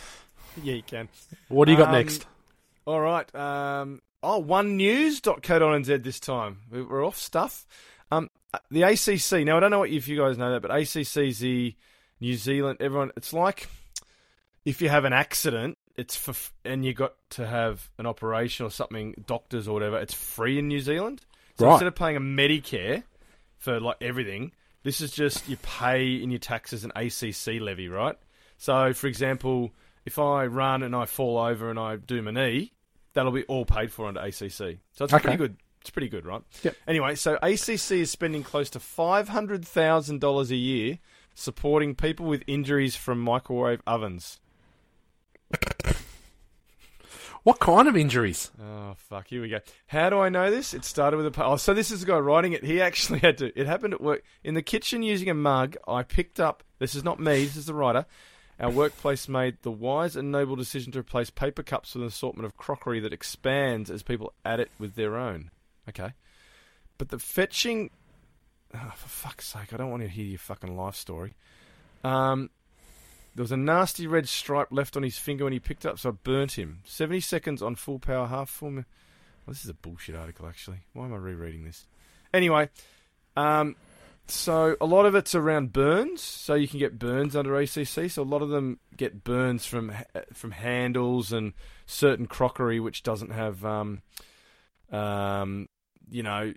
[laughs] yeah, you can. What do you got Um, next? All right. Um, oh, onenews.co.nz this time. We- We're off stuff. Um, the ACC. Now, I don't know what if you guys know that, but ACC is the New Zealand. Everyone, it's like if you have an accident, it's for and you got to have an operation or something, doctors or whatever. It's free in New Zealand. So Right. instead of paying a Medicare for like everything, this is just you pay in your taxes an ACC levy, right? So, for example, if I run and I fall over and I do my knee, that'll be all paid for under ACC. So it's Okay. pretty good. It's pretty good, right? Yep. Anyway, so ACC is spending close to five hundred thousand dollars a year supporting people with injuries from microwave ovens. What kind of injuries? Oh fuck! Here we go. How do I know this? It started with a. Oh, so this is the guy writing it. He actually [laughs] had to. It happened at work in the kitchen using a mug. I picked up. This is not me. This is the writer. Our workplace made the wise and noble decision to replace paper cups with an assortment of crockery that expands as people add it with their own. Okay, but the fetching. Oh, for fuck's sake! I don't want to hear your fucking life story. Um, there was a nasty red stripe left on his finger when he picked up, so I burnt him. 70 seconds on full power, half full. Well, this is a bullshit article, actually. Why am I rereading this? Anyway, um, so a lot of it's around burns, so you can get burns under ACC. So a lot of them get burns from from handles and certain crockery, which doesn't have, um, um, you know,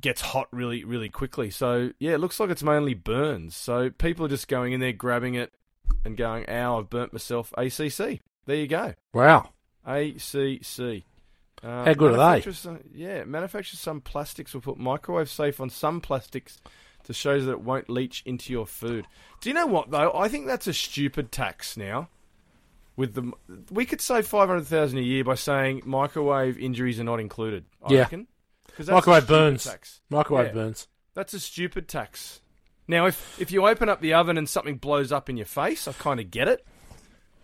gets hot really, really quickly. So yeah, it looks like it's mainly burns. So people are just going in there, grabbing it, and going, "Ow, I've burnt myself." ACC. There you go. Wow. ACC. Uh, How good are they? some- Yeah, manufacturers some plastics will put microwave safe on some plastics to show that it won't leach into your food. Do you know what though? I think that's a stupid tax now. With the, we could save five hundred thousand a year by saying microwave injuries are not included. I Yeah. reckon. 'Cause that's a Microwave burns. Tax. Microwave Yeah. burns. That's a stupid tax. Now, if if you open up the oven and something blows up in your face, I kind of get it.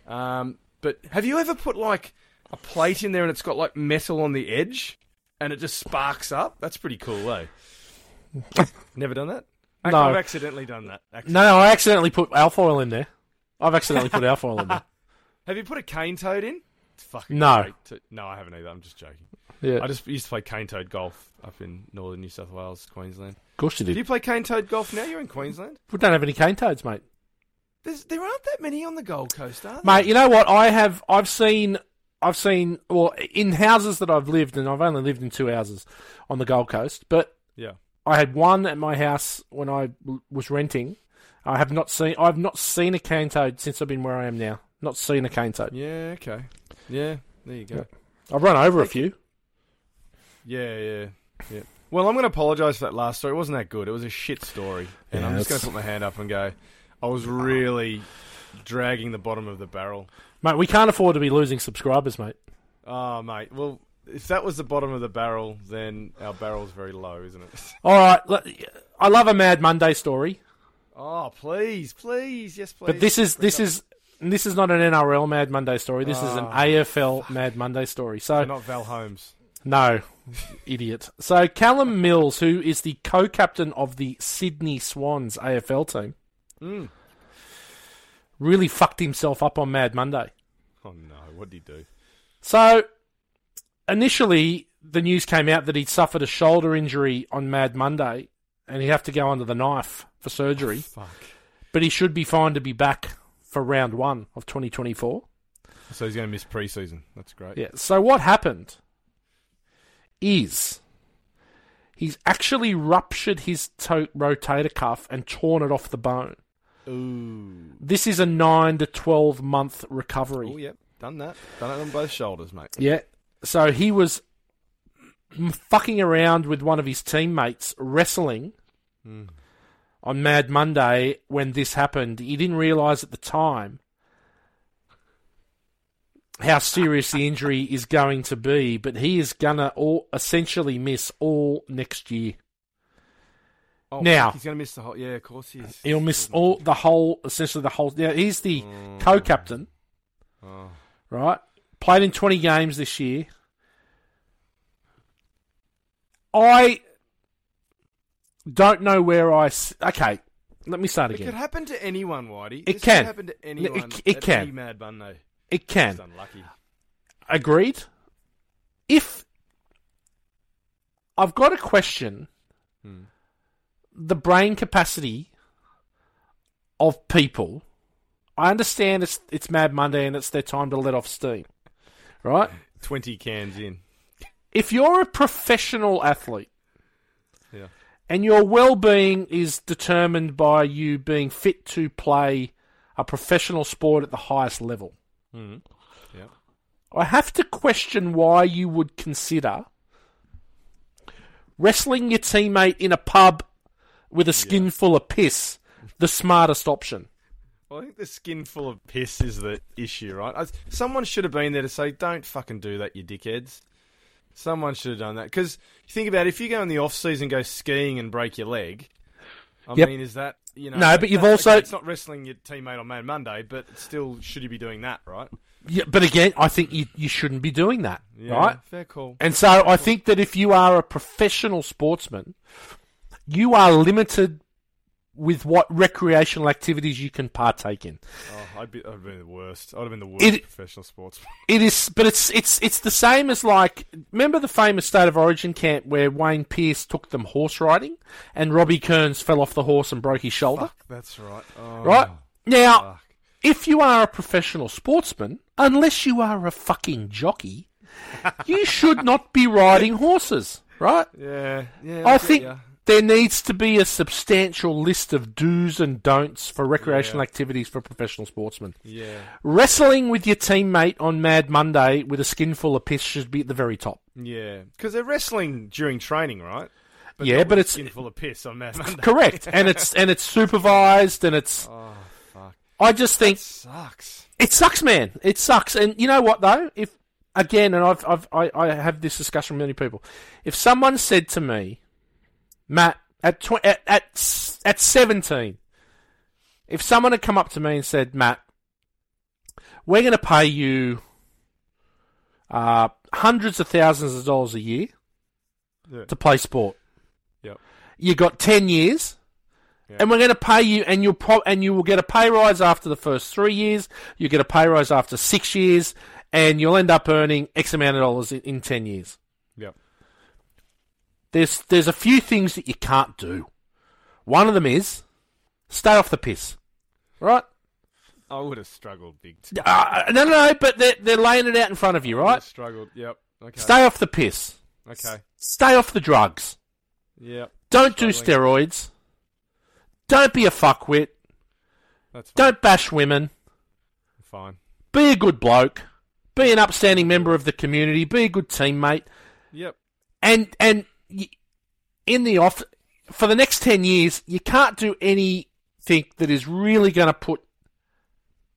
Um, but have you ever put like a plate in there and it's got like metal on the edge and it just sparks up? That's pretty cool, eh? Never done that. No. I've accidentally done that. Acc- No, I accidentally put alfoil in there. I've accidentally put alfoil in there. [laughs] Have you put a cane toad in? It's fucking No. to- no, I haven't either. I'm just joking. Yeah. I just used to play cane toad golf up in northern New South Wales, Queensland. of course you did. Do you play cane toad golf now? You're in Queensland. We don't have any cane toads, mate. There's, there aren't that many on the Gold Coast, are there? Mate, you know what? I have. I've seen. I've seen. Well, in houses that I've lived, and I've only lived in two houses on the Gold Coast, but Yeah. I had one at my house when I was renting. I have not seen. I've not seen a cane toad since I've been where I am now. Not seen a cane toad. Yeah, okay. Yeah, there you go. Yeah. I've run over a few. Yeah, yeah, yeah. Well, I'm going to apologise for that last story. It wasn't that good. It was a shit story. And Yeah, I'm just going to put my hand up and go, I was really dragging the bottom of the barrel. Mate, we can't afford to be losing subscribers, mate. Oh, mate. Well, if that was the bottom of the barrel, then our barrel's very low, isn't it? [laughs] All right, I love a Mad Monday story, oh, please, please. Yes, please. but this is this is this is not an NRL Mad Monday story. This is an. AFL Mad Monday story. So So not Val Holmes. No, [laughs] idiot. So Callum Mills, who is the co-captain of the Sydney Swans AFL team, Mm. really fucked himself up on Mad Monday. Oh no, what did he do? So, initially, the news came out that he'd suffered a shoulder injury on Mad Monday and he'd have to go under the knife for surgery. Oh, fuck. But he should be fine to be back for round one of 2024. So he's going to miss preseason. That's great. Yeah. So what happened is he's actually ruptured his to- rotator cuff and torn it off the bone. Ooh. This is a nine to twelve month recovery. Oh, yep. Done that. Done it on both shoulders, mate. Yeah. So he was fucking around with one of his teammates wrestling Mm. on Mad Monday when this happened. He didn't realise at the time how serious the injury is going to be, but he is gonna all essentially miss all next year. Oh, Now- he's going to miss the whole. Yeah, of course he is. He'll miss all the whole, essentially the whole. Yeah, he's the Mm. co-captain, Oh. right? Played in twenty games this year. I don't know where I. s- Okay, let me start again. It could happen to anyone, Whitey. It This can. Happen to anyone. it at can. Any Mad Monday. It can. It's unlucky. Agreed. If I've got a question, Hmm. the brain capacity of people. I understand it's it's Mad Monday and it's their time to let off steam, right? Twenty cans in. If you're a professional athlete Yeah. and your well-being is determined by you being fit to play a professional sport at the highest level, Mm. Yeah. I have to question why you would consider wrestling your teammate in a pub with a skin full of piss the smartest option. Well, I think the skin full of piss is the issue, right? I, someone should have been there to say, "Don't fucking do that, you dickheads." Someone should have done that because think about it, if you go in the off season, go skiing and break your leg. I Yep. mean, is that you know? No, but you've that- also- okay, it's not wrestling your teammate on Mad Monday, but still, should you be doing that, right? Yeah, but again, I think you, you shouldn't be doing that, Yeah, right? Fair call. And so I think that if you are a professional sportsman, you are limited with what recreational activities you can partake in. Oh, I'd be, I'd been the worst. I'd have been the worst It- professional sportsman. [laughs] It is, but it's it's it's the same as like remember the famous State of Origin camp where Wayne Pearce took them horse riding and Robbie Kearns fell off the horse and broke his shoulder. Fuck, that's right. Oh, Right now, fuck. if you are a professional sportsman, unless you are a fucking jockey, [laughs] you should not be riding horses. Right? Yeah, yeah. I get think ya. There needs to be a substantial list of do's and don'ts for recreational Yeah. activities for professional sportsmen. Yeah, Wrestling with your teammate on Mad Monday with a skin full of piss should be at the very top. yeah. Because they're wrestling during training, right? Yeah, not but with it's- skin full of piss on Mad Monday. Correct, and it's [laughs] and it's supervised, and it's. Oh fuck, I just think sucks. it sucks, man. It sucks, and you know what though? If again, and I've I've I, I have this discussion with many people. If someone said to me, Matt, at tw- at at at seventeen, if someone had come up to me and said, Matt, we're going to pay you uh, hundreds of thousands of dollars a year Yeah. to play sport. Yep. You got ten years, Yeah. and we're going to pay you, and you'll pro- and you will get a pay rise after the first three years. You get a pay rise after six years, and you'll end up earning X amount of dollars in, in ten years. There's there's a few things that you can't do. One of them is stay off the piss, right? I would have struggled big. T- Uh, no, no, no, but they're they're laying it out in front of you, right? Struggled. Yep. Okay. Stay off the piss. Okay. Stay off the drugs. Yep. Don't do steroids. Don't be a fuckwit. That's fine. Don't bash women. fine. Be a good bloke. Be an upstanding member of the community. Be a good teammate. Yep. And and in the off for the next ten years, you can't do anything that is really going to put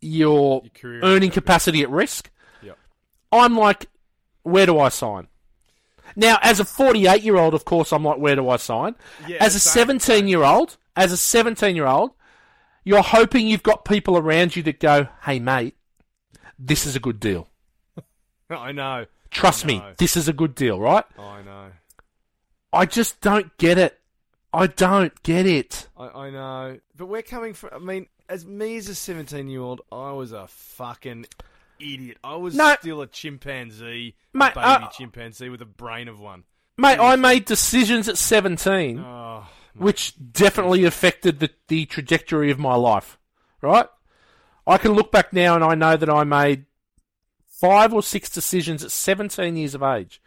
your Your earning capacity at risk. Yep. I'm like, where do I sign? Now, as a 48 year old, of course, I'm like, where do I sign? Yeah, as a same, 17 year old, as a 17 year old, you're hoping you've got people around you that go, hey, mate, this is a good deal. [laughs] I know. Trust me, know. this is a good deal, right? I know. I just don't get it. I don't get it. I, I know. But we're coming from. I mean, as me as a seventeen-year-old, I was a fucking idiot. I was No. still a chimpanzee, Mate, baby uh, chimpanzee with a brain of one. Mate, I made decisions at 17 Oh, which definitely affected the, the trajectory of my life, right? I can look back now and I know that I made five or six decisions at 17 years of age,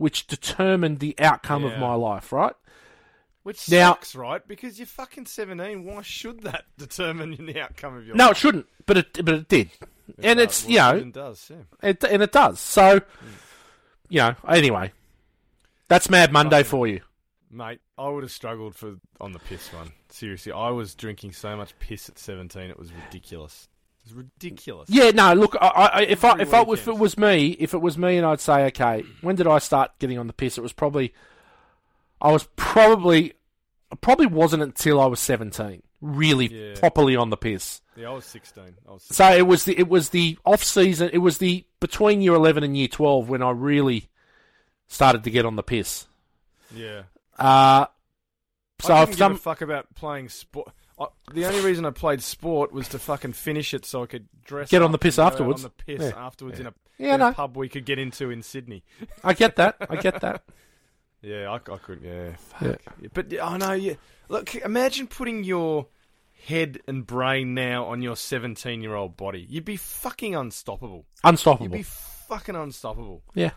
which determined the outcome of my life, right? which Now- sucks, right? Because you're fucking seventeen. Why should that [laughs] determine the outcome of your No, life? No, it shouldn't, but it but it did, and does. it's Well, you know it does. Yeah. it, and it does. So, you know, anyway, that's Mad Monday for you. Mate, I would have struggled for on the piss one. Seriously, I was drinking so much piss at seventeen; it was ridiculous. It was ridiculous. Yeah, no. Look, I, I, if I Every if I, if it was me, if it was me, and I'd say, okay, when did I start getting on the piss? It was probably, I was probably, probably wasn't until I was seventeen, really Yeah. properly on the piss. Yeah, I was sixteen. I was. 16. So it was the it was the off season. It was the between year eleven and year twelve when I really started to get on the piss. Yeah. Uh, so I didn't some give a fuck about playing sport. I, the only reason I played sport was to fucking finish it so I could dress. Get on the piss and go out afterwards. On the piss Yeah. afterwards in a, Yeah, in a pub we could get into in Sydney. [laughs] I get that, I get that. [laughs] Yeah, I, I couldn't. Yeah, Yeah. but I know. Yeah, look. Imagine putting your head and brain now on your seventeen-year-old body. You'd be fucking unstoppable. Unstoppable. You'd Unstoppable. be fucking unstoppable. Yeah.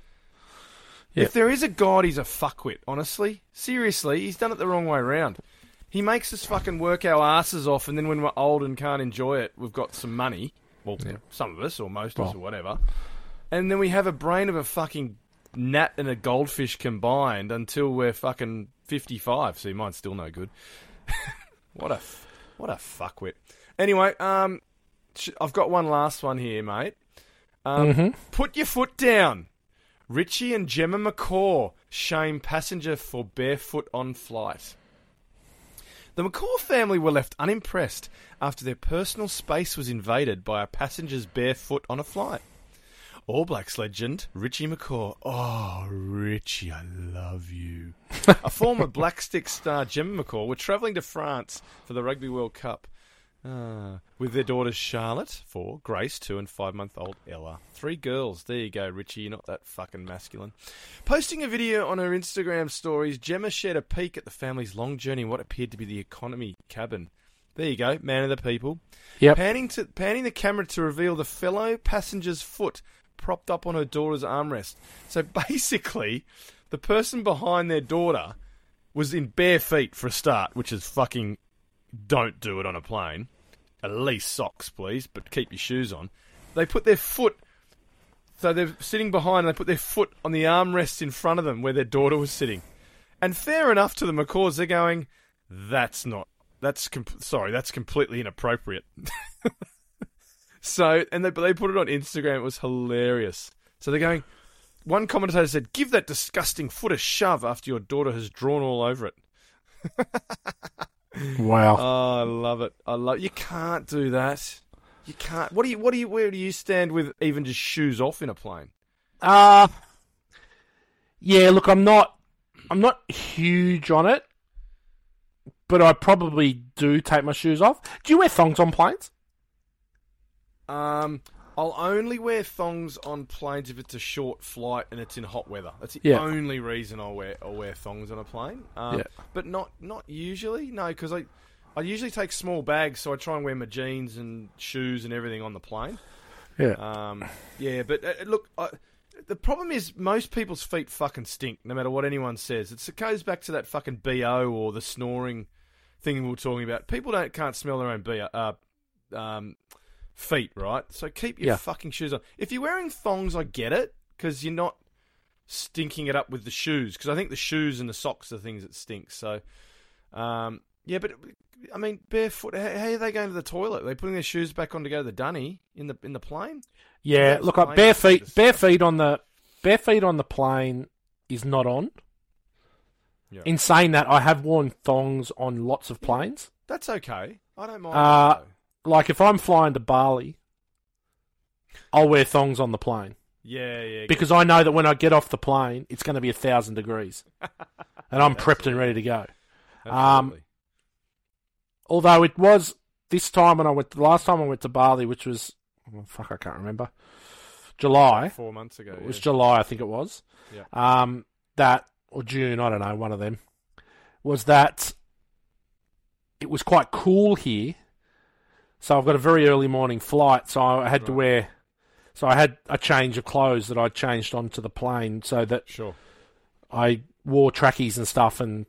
Yeah. If there is a god, he's a fuckwit. Honestly, seriously, he's done it the wrong way around. He makes us fucking work our asses off, and then when we're old and can't enjoy it, we've got some money. Well, Yeah. some of us, or most of us, or whatever. And then we have a brain of a fucking gnat and a goldfish combined until we're fucking fifty-five. See, mine's still no good. [laughs] what a what a fuckwit. Anyway, um, I've got one last one here, mate. Um, hmm Put your foot down. Richie and Gemma McCaw shame passenger for barefoot on flight. The McCaw family were left unimpressed after their personal space was invaded by a passenger's bare foot on a flight. All Blacks legend Richie McCaw. Oh, Richie, I love you. [laughs] a former Black Stick star Gemma McCaw were travelling to France for the Rugby World Cup. Ah, with their daughters Charlotte, four, Grace, two, and five month old Ella. Three girls. There you go, Richie. You're not that fucking masculine. Posting a video on her Instagram stories, Gemma shared a peek at the family's long journey in what appeared to be the economy cabin. There you go, man of the people. Yep. Panning, to, panning the camera to reveal the fellow passenger's foot propped up on her daughter's armrest. So [laughs] basically, the person behind their daughter was in bare feet for a start, which is fucking don't do it on a plane. At least socks, please, but keep your shoes on. They put their foot. So they're sitting behind and they put their foot on the armrest in front of them where their daughter was sitting. And fair enough to the McCaws, they're going, that's not. That's sorry, that's completely inappropriate. [laughs] so, and they they put it on Instagram. It was hilarious. So they're going. One commentator said, "Give that disgusting foot a shove after your daughter has drawn all over it." [laughs] Wow. Oh, I love it. I love. You can't do that. You can't. What do you? What do you? Where do you stand with even just shoes off in a plane? Uh yeah, look, I'm not I'm not huge on it, but I probably do take my shoes off. Do you wear thongs on planes? Um, I'll only wear thongs on planes if it's a short flight and it's in hot weather. That's the Yeah. only reason I'll wear I'll wear thongs on a plane. Um, Yeah. but not not usually. No, because I I usually take small bags, so I try and wear my jeans and shoes and everything on the plane. Yeah. Um, yeah, but uh, look, I, the problem is most people's feet fucking stink, no matter what anyone says. It's, it goes back to that fucking bo or the snoring thing we were talking about. People don't can't smell their own bo, uh, um, feet, right? So keep your Yeah. fucking shoes on. If you're wearing thongs, I get it because you're not stinking it up with the shoes. Because I think the shoes and the socks are things that stink. So, um, yeah, but. I mean, barefoot. How, how are they going to the toilet? Are they putting their shoes back on to go to the dunny in the in the plane? Yeah, look, fine. bare feet, bare feet on the bare feet on the plane is not on. Yeah. In saying that, I have worn thongs on lots of planes. That's okay. I don't mind. Uh. Like if I'm flying to Bali, I'll wear thongs on the plane yeah, yeah. because I know that when I get off the plane, it's going to be a thousand degrees, [laughs] and I'm prepped and ready to go. um. Although it was this time when I went, the last time I went to Bali, which was oh, fuck, I can't remember, July. Four months ago. It was yeah. July, I think it was. Yeah. Um, that or June, I don't know, one of them. Was that it was quite cool here, so I've got a very early morning flight, so I had to wear. So I had a change of clothes that I changed onto the plane, so that Sure. I wore trackies and stuff, and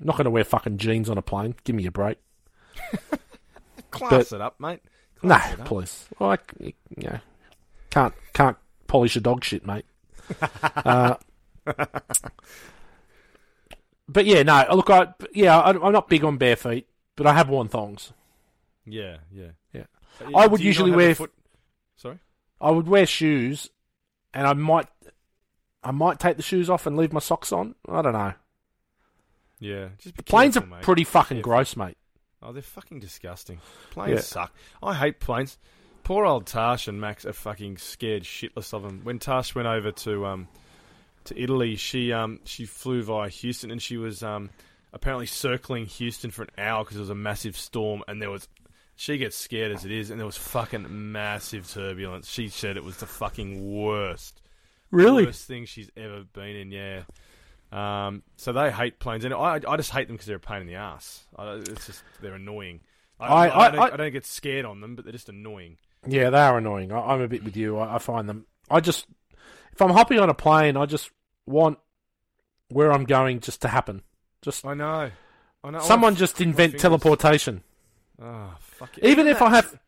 I'm not going to wear fucking jeans on a plane. Give me a break. [laughs] Class it up, mate. Nah, Class up. please. Well, I, you know, can't can't polish a dog shit, mate. [laughs] uh, but yeah, no. Look, I yeah, I, I'm not big on bare feet, but I have worn thongs. Yeah, yeah, Yeah. I would do you not usually wear- Foot... Sorry. I would wear shoes, and I might, I might take the shoes off and leave my socks on. I don't know. Yeah. Just be Planes careful, are mate. pretty fucking Careful. gross, mate. Oh, they're fucking disgusting. Planes Yeah. suck. I hate planes. Poor old Tash and Max are fucking scared shitless of them. When Tash went over to um to Italy, she um she flew via Houston and she was um apparently circling Houston for an hour because there was a massive storm and there was. She gets scared as it is, and there was fucking massive turbulence. She said it was the fucking worst. Really? Worst thing she's ever been in. Yeah. Um, so they hate planes, and I, I just hate them because they're a pain in the ass. I, it's just they're annoying. I, I- I, don't, I- don't get scared on them, but they're just annoying. Yeah, they are annoying. I, I'm a bit with you. I, I find them. I just, if I'm hopping on a plane, I just want where I'm going just to happen. Just I know. I know. someone just invent teleportation. Oh, fuck it. Even if that, I have,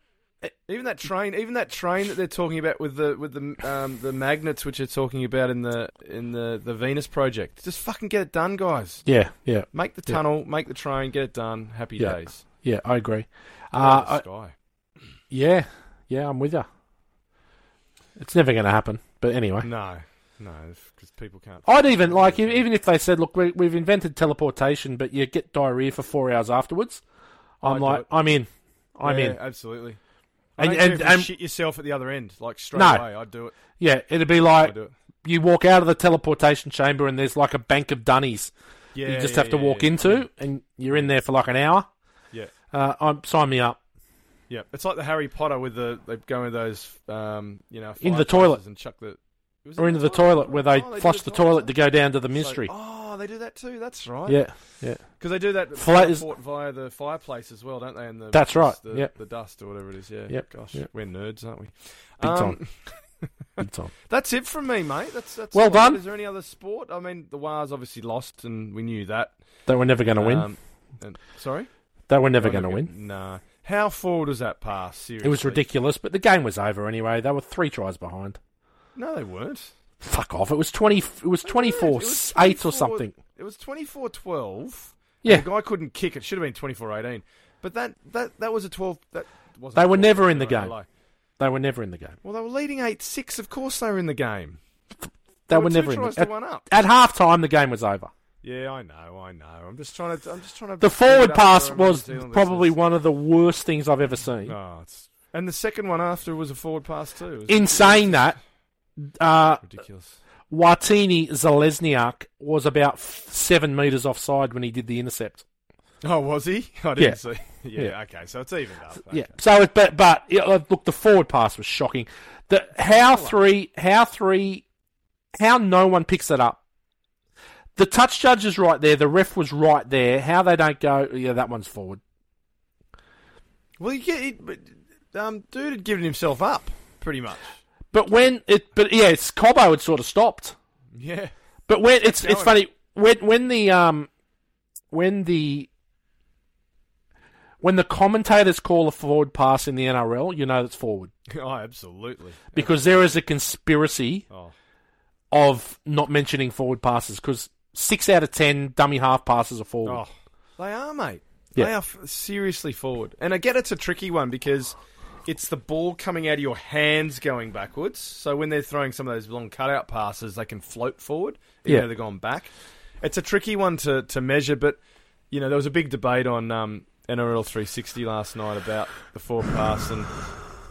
even that train, even that train that they're talking about with the with the um, the magnets, which are talking about in the in the the Venus project, just fucking get it done, guys. yeah, yeah, Make the Yeah. tunnel, make the train, get it done. Happy Yeah. days. yeah. I agree. Of Uh, I, sky. yeah, yeah. I'm with you. It's never going to happen. But anyway, No, no, because people can't. I'd even like even if they said, "Look, we, we've invented teleportation, but you get diarrhea for four hours afterwards." I'm like, it. I'm in. I'm yeah, in. Absolutely. And- And, and, and- shit yourself at the other end, like straight No. away, I'd do it. Yeah, it'd be like it. you walk out of the teleportation chamber and there's like a bank of dunnies Yeah, you just yeah, have to walk into, and you're in there for like an hour. Yeah. Uh, I'm sign me up. Yeah, it's like the Harry Potter with the they go in those, um, you know, In the fireplaces toilet. and chuck the. was it Or in into the toilet where they Oh, do flush the toilet to go down to the So- mystery. they do that too. That's right. yeah, yeah. because they do that Fla- is- via the fireplace as well, don't they? And the That's right, The, yep. the dust or whatever it is. Yeah. Yep, Gosh, yep. we're nerds, aren't we? Big Um, time. [laughs] Big time. [laughs] That's it from me, mate. That's that's Well all I've got. done. Is there any other sport? I mean, the Wars obviously lost, and we knew that. They were never going to win. Um, and, sorry, They were never going to win. Nah. How forward was that pass? Seriously, It was ridiculous, but the game was over anyway. They were three tries behind. No, they weren't. Fuck off! It was twenty. It was twenty four weren't. It was eight or something. It was 24-12. Yeah. the guy couldn't kick. It should have been 24-18. But that that that was a twelve. That wasn't. They were never in the game. They were never in the game. Well, they were leading eight six. Of course, they were in the game. They were two never in the. to At, one up. at half time, the game was over. Yeah, I know, I know. I'm just trying to. I'm just trying to. The forward pass for our New was probably one of the worst things I've ever seen. Oh, it's, and the second one after was a forward pass too. In saying that, uh, ridiculous. Watini Zalesniak was about seven metres offside when he did the intercept. Oh, was he? I didn't Yeah. see. [laughs] Yeah, Yeah. Okay, so it's even up. Yeah. So, it, but but yeah, uh, look, the forward pass was shocking. The how three, how three, how no one picks it up. The touch judge is right there. The ref was right there. How they don't go? Yeah, that one's forward. Well, you get it, um, dude had given himself up pretty much. But when it, but yeah, it's Cobbo had sort of stopped. Yeah. But when it's it's going. funny when when the um when the when the commentators call a forward pass in the NRL, you know that's forward [laughs] Oh, absolutely. because there is a conspiracy Oh, of not mentioning forward passes because six out of ten dummy half passes are forward. oh, they are, mate. Yeah. They are f- seriously forward, and I get it's a tricky one because it's the ball coming out of your hands going backwards. So when they're throwing some of those long cutout passes, they can float forward, even Yeah. though they're gone back. It's a tricky one to, to measure, but you know there was a big debate on um, NRL 360 last night about the forward pass, and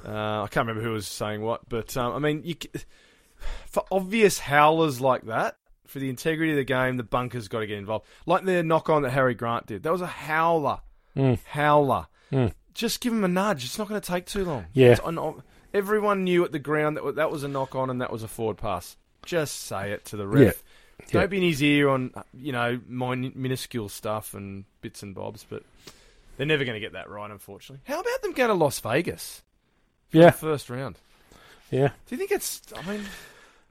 uh, I can't remember who was saying what, but um, I mean, you, for obvious howlers like that, for the integrity of the game, the bunkers got to get involved. Like the knock on that Harry Grant did, that was a howler, Mm. howler. Mm. Just give him a nudge. It's not going to take too long. Yeah. Everyone knew at the ground that that was a knock on and that was a forward pass. Just say it to the ref. Yeah. Don't Yeah. be in his ear on you know min- minuscule stuff and bits and bobs, but they're never going to get that right, unfortunately. How about them going to Las Vegas? Yeah. the first round. Yeah, Do you think it's? I mean,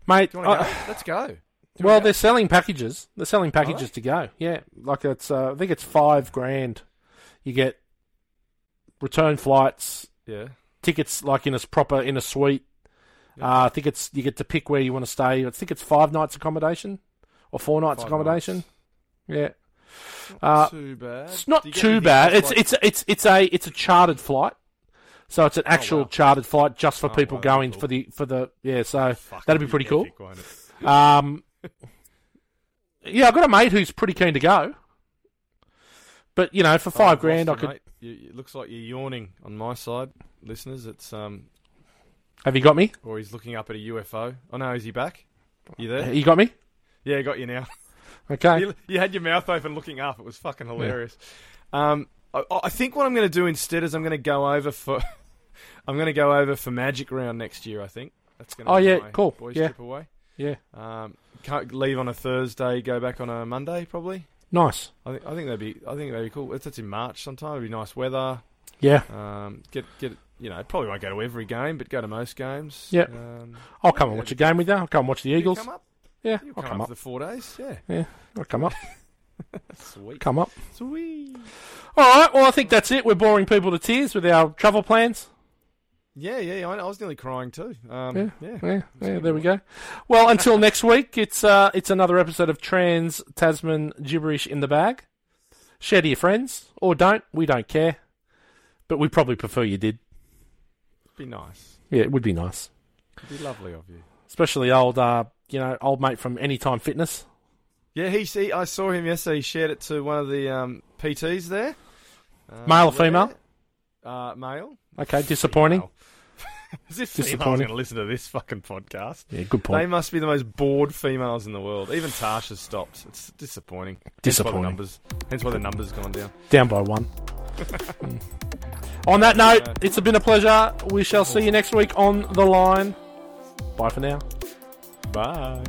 mate. do you want I- go? Let's go. Do well, wanna they're go? selling packages. They're selling packages they? to go. Yeah, like it's. Uh, I think it's five grand. You get return flights, yeah. tickets like in a proper in a suite. Yeah. Uh, I think it's you get to pick where you want to stay. I think it's five nights accommodation or four nights Five accommodation. nights. Yeah, Not Uh, too bad. it's not Do you get too bad. It's like- it's it's it's a it's a chartered flight. So it's an actual wow. chartered flight just for Oh, people wow, going cool. for the for the yeah. So Fuck, that'd be pretty cool. epic? [laughs] Um, yeah, I've got a mate who's pretty keen to go. But you know, for Oh, five I've grand, I could. mate. You, it looks like you're yawning on my side, listeners. It's um, Have you got me? or he's looking up at a UFO. Oh no, is he back? You there? You got me? Yeah, I got you now. [laughs] Okay. You, you had your mouth open, looking up. It was fucking hilarious. Um, I, I think what I'm going to do instead is I'm going to go over for, [laughs] I'm going to go over for Magic Round next year. I think that's going. Oh, be yeah, cool. Boys Yeah. trip away. Yeah. Um, can't leave on a Thursday, go back on a Monday probably. Nice. I think I think that'd be I think that'd be cool. It's, it's in March sometime. It'd be nice weather. Yeah. Um, get get you know probably won't go to every game, but go to most games. Yeah. Um, I'll come and watch a game with you. I'll come and watch the Eagles. come up. Yeah, You I'll come, come up up. for the four days. Yeah. Yeah. I'll come up. [laughs] Sweet. Come up. Sweet. All right. Well, I think that's it. We're boring people to tears with our travel plans. Yeah, yeah, yeah. I, I was nearly crying too. Um, Yeah. yeah. Yeah, yeah, there we go. Well, until [laughs] next week, it's uh, it's another episode of Trans Tasman gibberish in the bag. Share to your friends or don't. We don't care, but we probably prefer you did. Be nice. Yeah, it would be nice, It'd be lovely of you. especially old, uh, you know, old mate from Anytime Fitness. Yeah, he see. I saw him yesterday. He shared it to one of the um, PTs there. Uh, Male or female? Uh, male. Okay, disappointing. Female. [laughs] As if females going to listen to this fucking podcast. Yeah, good point. They must be the most bored females in the world. Even Tasha stopped. It's disappointing. Disappointing. Hence why the numbers, hence why the numbers gone down. Down by one. on that note, it's been a pleasure. We shall see you next week on the line. Bye for now. Bye.